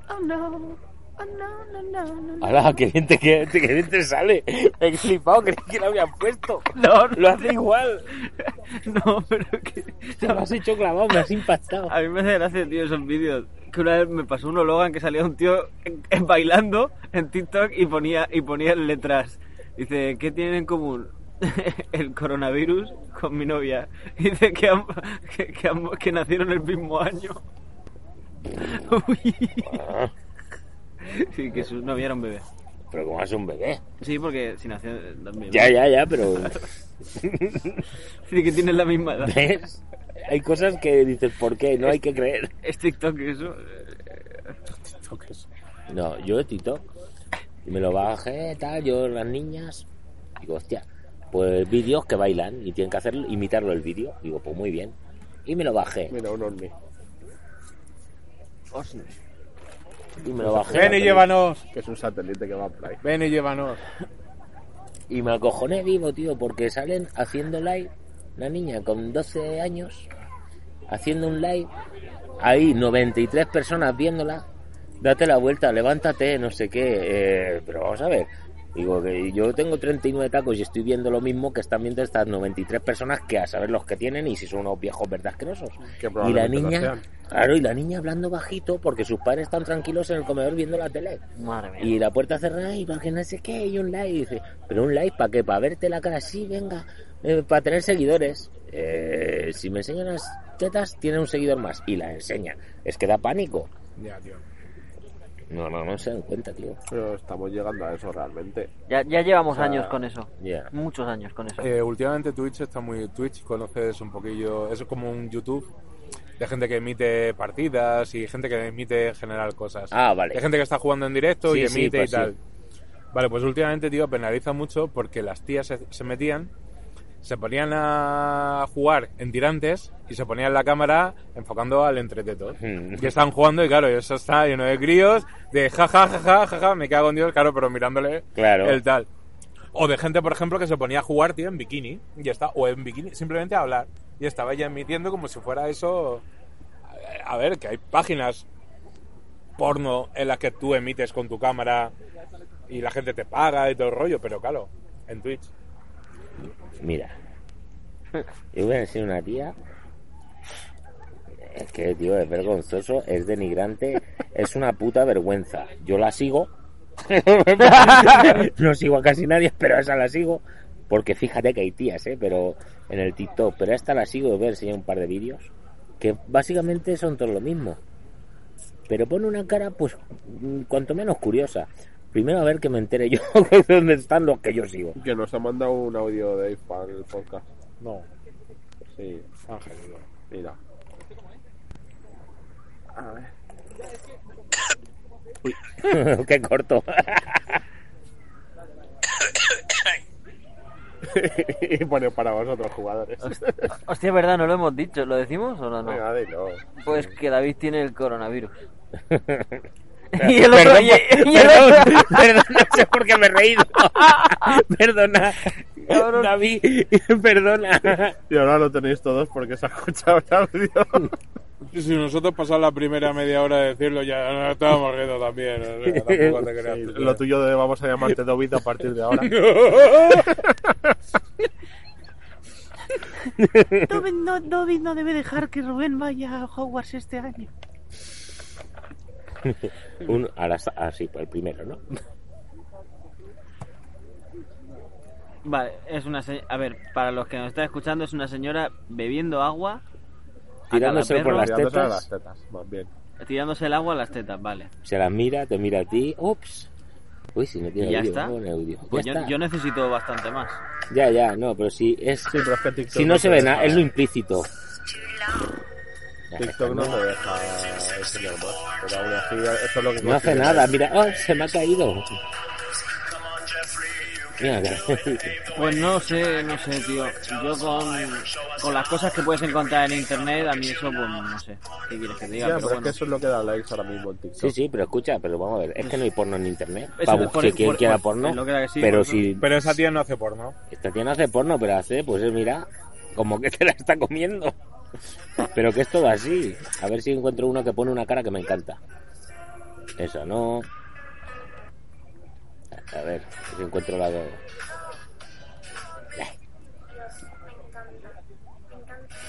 oh no, oh no, no, no, no. ¡Hala! ¡Qué bien te, qué, qué bien te sale! Me he flipado, creí que lo habían puesto. No, Lo hace igual. no, pero que. Te lo has hecho clavado, me has impactado. A mí me hace gracia, tío, esos vídeos. Que una vez me pasó uno Logan que salía un tío en- en- bailando en TikTok y ponía, y ponía letras. Dice, ¿qué tienen en común? El coronavirus con mi novia. Dice que, am- que, que am- que nacieron el mismo año. Uy. Sí, que su novia era un bebé. pero como es un bebé. Sí, porque si nació en 2000. Ya, ya, ya, pero. Sí, que tienen la misma edad. ¿Ves? Hay cosas que dices, ¿por qué? No hay que creer. Es TikTok eso. TikTok es- No, yo de TikTok. Y me lo bajé, tal, yo, las niñas. Digo, hostia, pues vídeos que bailan y tienen que hacer, imitarlo el vídeo. Digo, pues muy bien. Y me lo bajé. Mira, un ovni. Y me lo bajé. Ven y llévanos. Que es un satélite que va por ahí. Ven y llévanos. Y me acojoné vivo, tío, porque salen haciendo live, la niña con 12 años, haciendo un live, ahí 93 personas viéndola, date la vuelta, levántate, no sé qué, eh, pero vamos a ver, digo que yo tengo 39 tacos y estoy viendo lo mismo que están viendo estas 93 personas que a saber los que tienen y si son unos viejos verdad asquerosos. Que Y la niña, claro, y la niña hablando bajito porque sus padres están tranquilos en el comedor viendo la tele. Madre mía. Y la puerta cerrada y para que no sé qué, y un like. Y dice, pero un like para qué, para verte la cara así, venga, eh, para tener seguidores. Eh, si me enseñan las tetas, tiene un seguidor más. Y la enseña. Es que da pánico. Ya, tío. No, no, no se dan cuenta, tío. Pero estamos llegando a eso realmente. Ya, ya llevamos O sea, años con eso. Ya. Muchos años con eso. Eh, últimamente Twitch está muy... Twitch conoces un poquillo... Es como un YouTube de gente que emite partidas y gente que emite en general cosas. Ah, vale. Hay gente que está jugando en directo Sí, y sí, emite pues y tal. sí. Vale, pues últimamente, tío, penaliza mucho porque las tías se, se metían, se ponían a jugar en tirantes y se ponían la cámara enfocando al entreteto. Mm. Y estaban jugando y claro, eso está lleno de críos, de jaja, jaja, jaja, me cago en Dios, claro, pero mirándole Claro. el tal. O de gente, por ejemplo, que se ponía a jugar, tío, en bikini. Y está. O en bikini, simplemente a hablar. Y estaba ella emitiendo como si fuera eso. A ver, que hay páginas porno en las que tú emites con tu cámara y la gente te paga y todo el rollo, pero claro, en Twitch. Mira. Yo voy a decir una tía. Es que, tío, es vergonzoso, es denigrante, es una puta vergüenza. Yo la sigo. no sigo a casi nadie, pero a esa la sigo. Porque fíjate que hay tías, ¿eh? Pero en el TikTok. Pero a esta la sigo, voy a enseñar un par de vídeos. Que básicamente son todo lo mismo. Pero pone una cara, pues, mm, cuanto menos curiosa. Primero a ver que me entere yo de dónde están los que yo sigo. Que nos ha mandado un audio de Dave para el podcast. No, Sí, Ángel. mira. A ver. Qué corto. y pone para vosotros, jugadores. Hostia, es verdad, no lo hemos dicho. ¿Lo decimos o no? no? Venga, dilo. Pues que David tiene el coronavirus. y el otro, Perdón, y- y el perdón, otro- perdón, no sé por qué me he reído. Perdona, Cabrón. David, perdona. Y ahora lo tenéis todos porque se ha escuchado el audio. Si nosotros pasamos la primera media hora de decirlo, ya nos estábamos riendo también. o sea, tampoco te creas tú que- Lo tuyo de vamos a llamarte Dobit a partir de ahora. David no, David no debe dejar que Rubén vaya a Hogwarts este año. Un, ahora está, ah, sí, pues el primero, ¿no? Vale, es una se- A ver, para los que nos están escuchando, es una señora bebiendo agua. Tirándose por las a tetas. las tetas, más bien. Tirándose el agua a las tetas, vale. Se las mira, te mira a ti. Ups. Uy, si no tiene ¿Y ya audio, está? no audio. Pues ya yo, está. yo necesito bastante más. Ya, ya, no, pero si es. Sí, pero es que TikTok si no se ve nada, es lo implícito. TikTok no te deja enseñar más. Pero aún así, eso es lo que No hace nada, mira, oh, se me ha caído. Mira, Pues no sé, no sé, tío. Yo con, con las cosas que puedes encontrar en internet, a mí eso, pues no sé. ¿Qué quieres que te diga? Ya, pero pero es bueno. que eso es lo que da likes ahora mismo en TikTok. Sí, sí, pero escucha, pero vamos a ver, es que no hay porno en internet. Para por- buscar quien por- quiera por- porno. lo que sí, pero por eso. si Pero esa tía no hace porno. esta tía no hace porno, pero hace, pues eh, mira, como que te la está comiendo. Pero que es todo así. A ver si encuentro uno que pone una cara que me encanta. Esa no. A ver, si encuentro la de.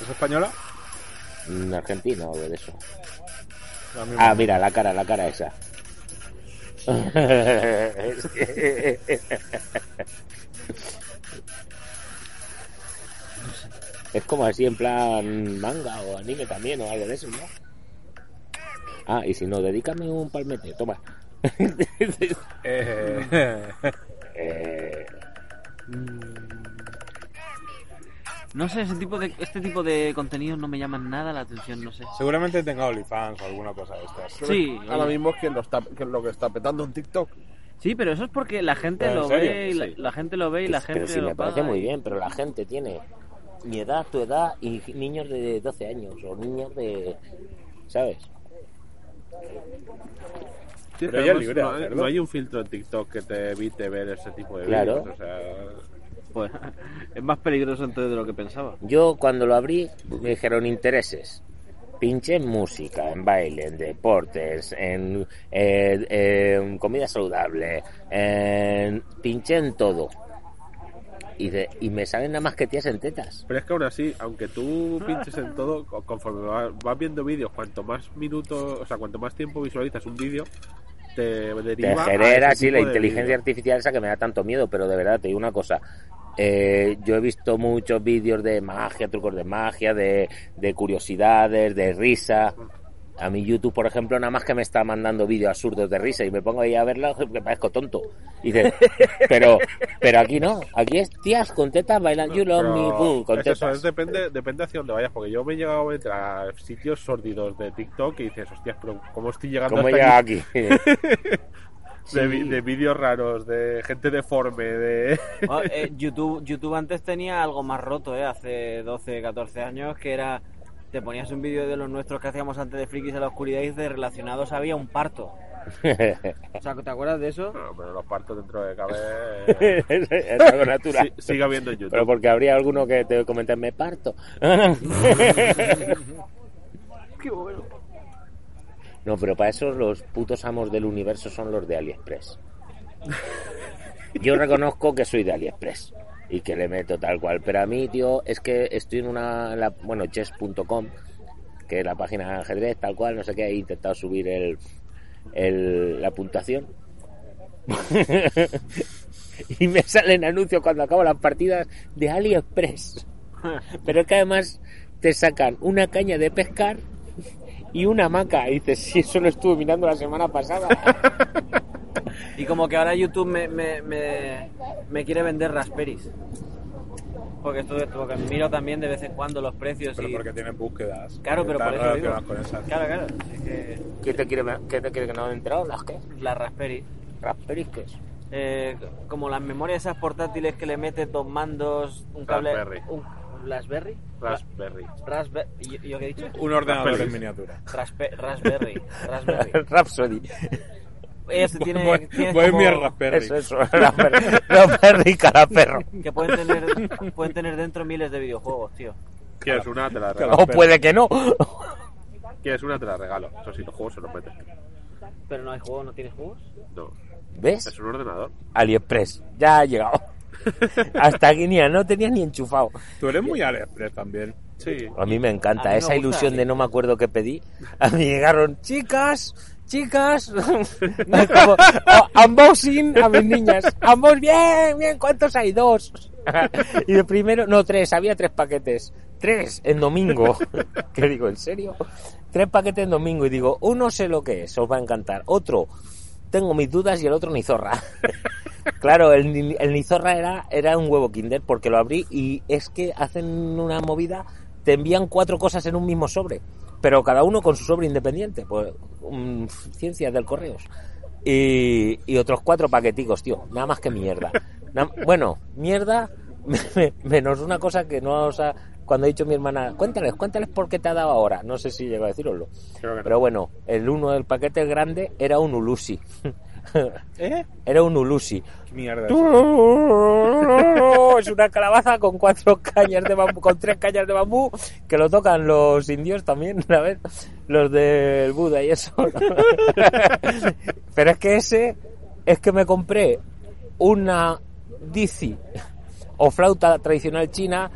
¿Es española? Un argentino o de eso. Ah, mira, la cara, la cara esa. es como así en plan manga o anime también o algo de eso, ¿no? Ah, y si no, dedícame un palmete, toma. Eh, Eh, No sé, ese tipo de, este tipo de contenidos no me llaman nada la atención, no sé. seguramente tenga OnlyFans o alguna cosa de estas. Sí, Ahora oye. mismo es quien lo, está, quien lo que está petando en TikTok. Sí, pero eso es porque la gente ¿En lo serio? ve y la, Sí. la gente lo ve y la pero gente lo me parece muy bien, pero la gente tiene mi edad, tu edad y niños de 12 años o niños de... ¿Sabes? Sí, Pero no, libre de no hay- hacerlo. no hay un filtro en TikTok que te evite ver ese tipo de Claro. vídeos. O sea, Pues es más peligroso entonces de lo que pensaba. Yo cuando lo abrí me dijeron intereses. Pinché en música, en baile, en deportes, en, eh, en comida saludable, en, pinché en todo. Y, de- y me salen nada más que tías en tetas. Pero es que aún así, aunque tú pinches en todo, co- conforme va- vas viendo vídeos, cuanto más minutos, o sea, cuanto más tiempo visualizas un vídeo, te Te genera así la inteligencia artificial esa que me da tanto miedo, pero de verdad te digo una cosa. Eh, yo he visto muchos vídeos de magia, trucos de magia, de, de curiosidades, de risa. A mi YouTube, por ejemplo, nada más que me está mandando vídeos absurdos de risa y me pongo ahí a verlo que parezco tonto. Y dices, pero, pero aquí no, aquí es tías con tetas bailando You Love Me, boom, con es eso, es depende, depende hacia dónde vayas, porque yo me he llegado a entrar a sitios sórdidos de TikTok y dices, hostias, pero ¿cómo estoy llegando ¿Cómo hasta aquí? aquí? De vídeos raros, de gente deforme, de... Oh, eh, YouTube, YouTube antes tenía algo más roto, ¿eh? Hace 12, 14 años, que era... Te ponías un vídeo de los nuestros que hacíamos antes de Frikis a la oscuridad y de relacionados había un parto. O sea, ¿te acuerdas de eso? No, pero los partos dentro de cabe... eh, es algo natural. sí- viendo en YouTube. Pero porque habría alguno que te comenta, me parto. Qué bueno. No, pero para eso los putos amos del universo son los de AliExpress. Yo reconozco que soy de AliExpress y que le meto tal cual, pero a mí, tío, es que estoy en una, la- bueno, chess.com, que es la página de ajedrez, tal cual, no sé qué, he intentado subir el, el- la puntuación. y me salen anuncios cuando acabo las partidas de AliExpress. Pero es que además te sacan una caña de pescar y una hamaca. Y dices, si eso lo estuve mirando la semana pasada. Y como que ahora YouTube me, me, me, me quiere vender Raspberries. Porque esto, porque miro también de vez en cuando los precios Pero y... porque tienen búsquedas. Claro, pero por eso digo. con esas. Claro, claro. Que ¿Qué te quiere, qué te quiere que no he enterado? ¿Las qué? la Raspberry... Raspberry, ¿qué es? Eh, como las memorias esas portátiles que le metes dos mandos, un cable... Raspberry. Un, ¿Raspberry? Raspberry. Raspberry. ¿Y yo qué he dicho? Un ordenador en miniatura. Raspe- Raspberry. Raspberry. Rhapsody. Este tiene, Voy- tiene voy como- Raspberry. Eso, eso. Raspberry, Raspberry cara perro. que pueden tener, pueden tener dentro miles de videojuegos, tío. ¿Quieres una? Te la regalo. O puede que no. Quieres una, te la regalo. Eso sí, los juegos se los metes. Pero no hay juegos, no tienes juegos. No. ¿Ves? Es un ordenador. AliExpress. Ya ha llegado. Hasta aquí ni no tenías ni enchufado. Tú eres muy AliExpress también. Sí. A mí me encanta A mí me esa gusta, ilusión sí. de no me acuerdo qué pedí. A mí llegaron chicas, chicas, como oh, unboxing a mis niñas. Unbox, bien, bien, ¿cuántos hay? Dos. Y de primero, no, tres, había tres paquetes. Tres en domingo. ¿Qué digo? ¿En serio? Tres paquetes en domingo y digo, uno sé lo que es, os va a encantar. Otro, tengo mis dudas y el otro ni zorra. Claro, el, ni- el Nizorra era, era un huevo Kinder porque lo abrí y es que hacen una movida, te envían cuatro cosas en un mismo sobre, pero cada uno con su sobre independiente, pues mm, ciencias del correos. Y, y otros cuatro paqueticos, tío, nada más que mierda. Na- bueno, mierda, menos una cosa que no os ha... Cuando ha dicho mi hermana, cuéntales, cuéntales por qué te ha dado ahora. No sé si llegó a deciroslo. Pero bueno, el uno del paquete grande era un Ulusi. ¿Eh? Era un Ulusi. ¿Qué mierda es? Una calabaza con cuatro cañas de bambú, con tres cañas de bambú, que lo tocan los indios también, ¿sabes? Los del Buda y eso. Pero es que ese, es que me compré una Dizzy o flauta tradicional china.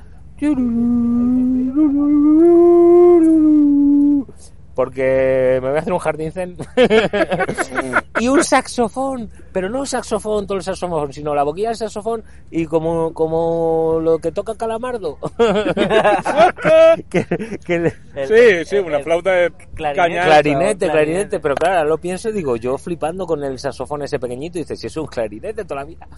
Porque me voy a hacer un jardín zen. y un saxofón, pero no un saxofón, todo el saxofón, sino la boquilla del saxofón y como, como lo que toca Calamardo. que, Sí, sí, una flauta de clarinete. clarinete, clarinete. clarinete, pero claro, lo pienso y digo, yo flipando con el saxofón ese pequeñito, y dices, si es un clarinete toda la vida.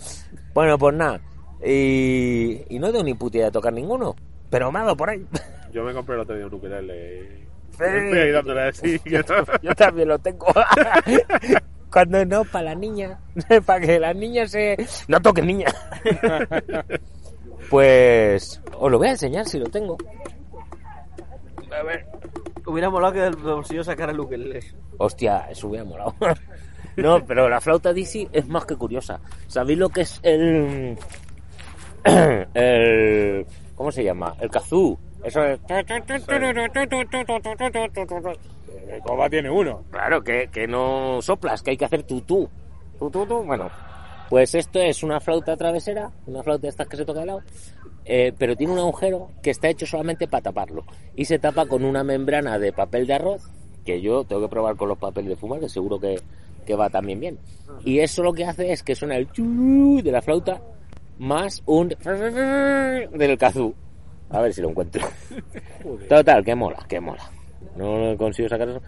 Bueno, pues nada, y, y no tengo ni puta idea de tocar ninguno, pero me ha dado por ahí. Yo me compré el otro día un ukelele. Sí. Estoy ahí dándole así. Yo también lo tengo. Cuando no, para la niña, para que las niñas se... No toquen niña. Pues os lo voy a enseñar si lo tengo. A ver. Hubiera molado que del bolsillo sacara el ukelele. Hostia, eso hubiera molado. No, pero la flauta Dizzy es más que curiosa. ¿Sabéis lo que es el... el... ¿Cómo se llama? El kazoo. Eso es... El Coba tiene uno. Claro, que, que no soplas, que hay que hacer tutú. Tu, tu, tu. Bueno, pues esto es una flauta travesera, una flauta de estas que se toca de lado, eh, pero tiene un agujero que está hecho solamente para taparlo. Y se tapa con una membrana de papel de arroz, que yo tengo que probar con los papeles de fumar, que seguro que, que va también bien. Y eso lo que hace es que suena el chu de la flauta más un del kazoo. A ver si lo encuentro. Total, que mola, que mola. No consigo sacar eso.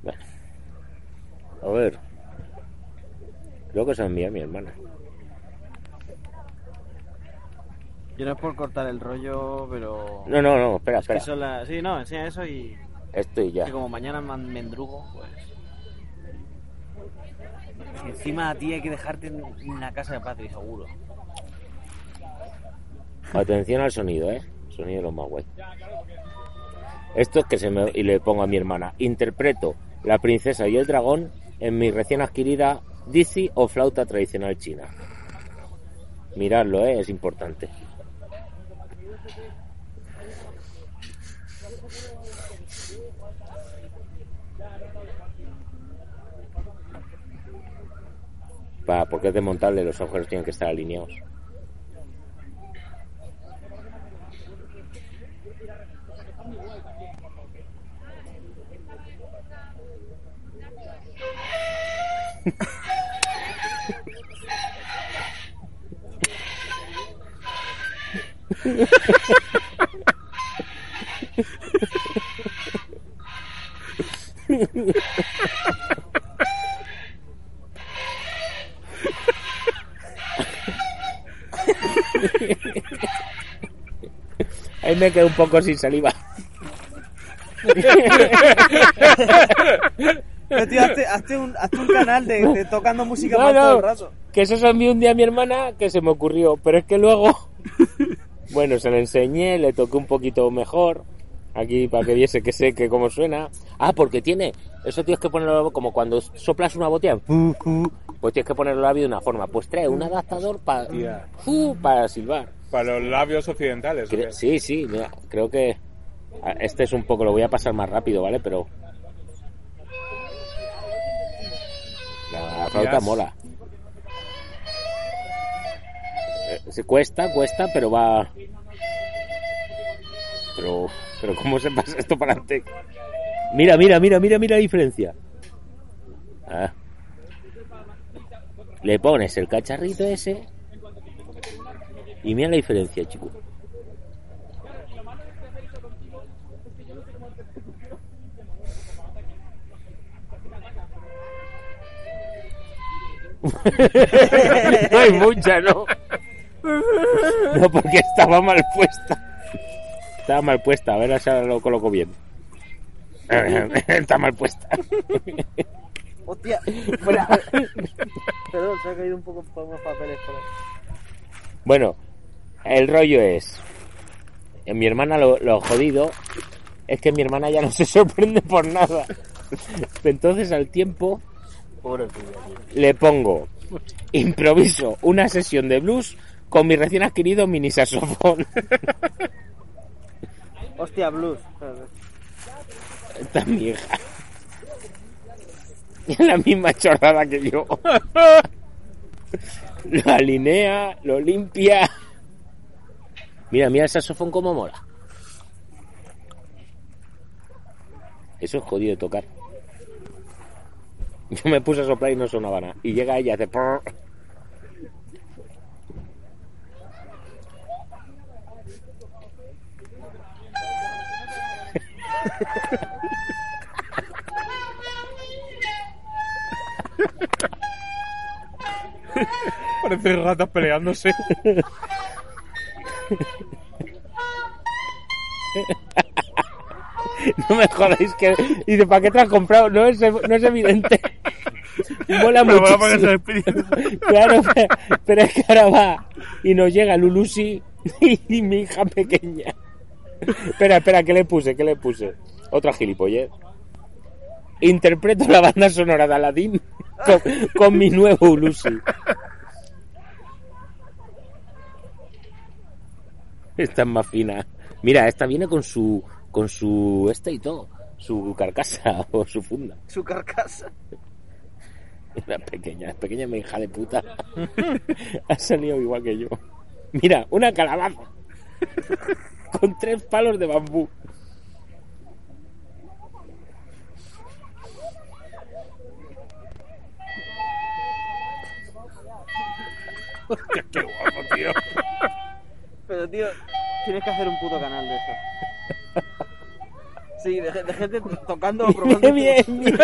Bueno. A ver. Creo que se envía mi hermana. Yo no es por cortar el rollo, pero. No, no, no, espera, Es que espera. Sí, no, enseña eso y. Estoy ya. Que como mañana mendrugo, pues. Y encima a ti hay que dejarte en una casa de Patri, seguro. Atención al sonido, ¿eh? Sonido de los más guay. Esto es que se me... Y le pongo a mi hermana. Interpreto La princesa y el dragón en mi recién adquirida Dizzy o flauta tradicional china. Miradlo, ¿eh? Es importante. Pa, porque es desmontable, los agujeros tienen que estar alineados. Ahí me quedo un poco sin saliva. Pero tío, hazte, hazte un, hazte un canal de, de tocando música No, todo no, el rato. que eso se lo envié un día a mi hermana que se me ocurrió, pero es que luego, bueno, se lo enseñé, le toqué un poquito mejor, aquí para que viese que sé que cómo suena. Ah, porque tiene, eso tienes que ponerlo como cuando soplas una botella, pues tienes que poner el labio de una forma, pues trae un adaptador para, Ya. para silbar. Para los labios occidentales. ¿o Cre- sí, sí, mira, creo que este es un poco, lo voy a pasar más rápido, ¿vale? Pero flauta mola. Eh, Se cuesta, cuesta, pero va. Pero, pero ¿cómo se pasa esto para adelante? Mira, mira, mira, mira, mira la diferencia. Ah. Le pones el cacharrito ese y mira la diferencia, chico. no hay mucha, ¿no? No, porque estaba mal puesta. Estaba mal puesta, a ver si ahora lo coloco bien. Está mal puesta. Hostia, fuera. Perdón, se ha caído un poco por unos papeles por. Bueno, el rollo es. En mi hermana lo, lo jodido es que mi hermana ya no se sorprende por nada. Entonces al tiempo le pongo, improviso una sesión de blues con mi recién adquirido mini saxofón. Hostia, blues. Esta es mi hija. Es la misma chorrada que yo. Lo alinea, lo limpia. Mira, mira el saxofón como mola. Eso es jodido de tocar. Yo me puse a soplar y no sonaba nada. Y llega ella y hace... prrr. Parecen ratas peleándose. No me jodáis que... Y dice, ¿para qué te has comprado? No es, no es evidente. Mola Pero muchísimo. Claro, pero, pero es que ahora va y nos llega Lulusi y mi hija pequeña. Espera, espera, ¿qué le puse? ¿Qué le puse? Otra gilipollez. Interpreto la banda sonora de Aladdin con, con mi nuevo Ulusi. Esta es más fina. Mira, esta viene con su con su este y todo, su carcasa o su funda. Su carcasa. La pequeña, la pequeña mi hija de puta. ha salido igual que yo. Mira, una calabaza. Con tres palos de bambú. Qué guapo, tío. Pero, tío, tienes que hacer un puto canal de eso. Sí, de, de gente tocando o probando. bien, bien.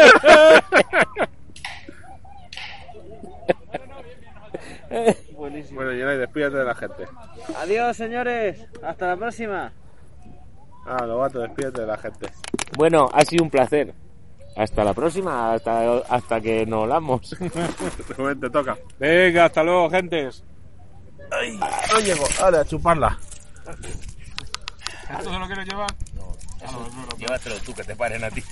Buenísimo. Bueno, Yenay, despídete de la gente. Adiós, señores. Hasta la próxima. Ah, Lobato, despídete de la gente. Bueno, ha sido un placer. Hasta la próxima, hasta, hasta que nos hablamos. Te toca. Venga, hasta luego, gentes. No llego. Ahora, a chuparla. ¿Esto se lo quieres llevar? Llévatelo tú, que te paren a ti.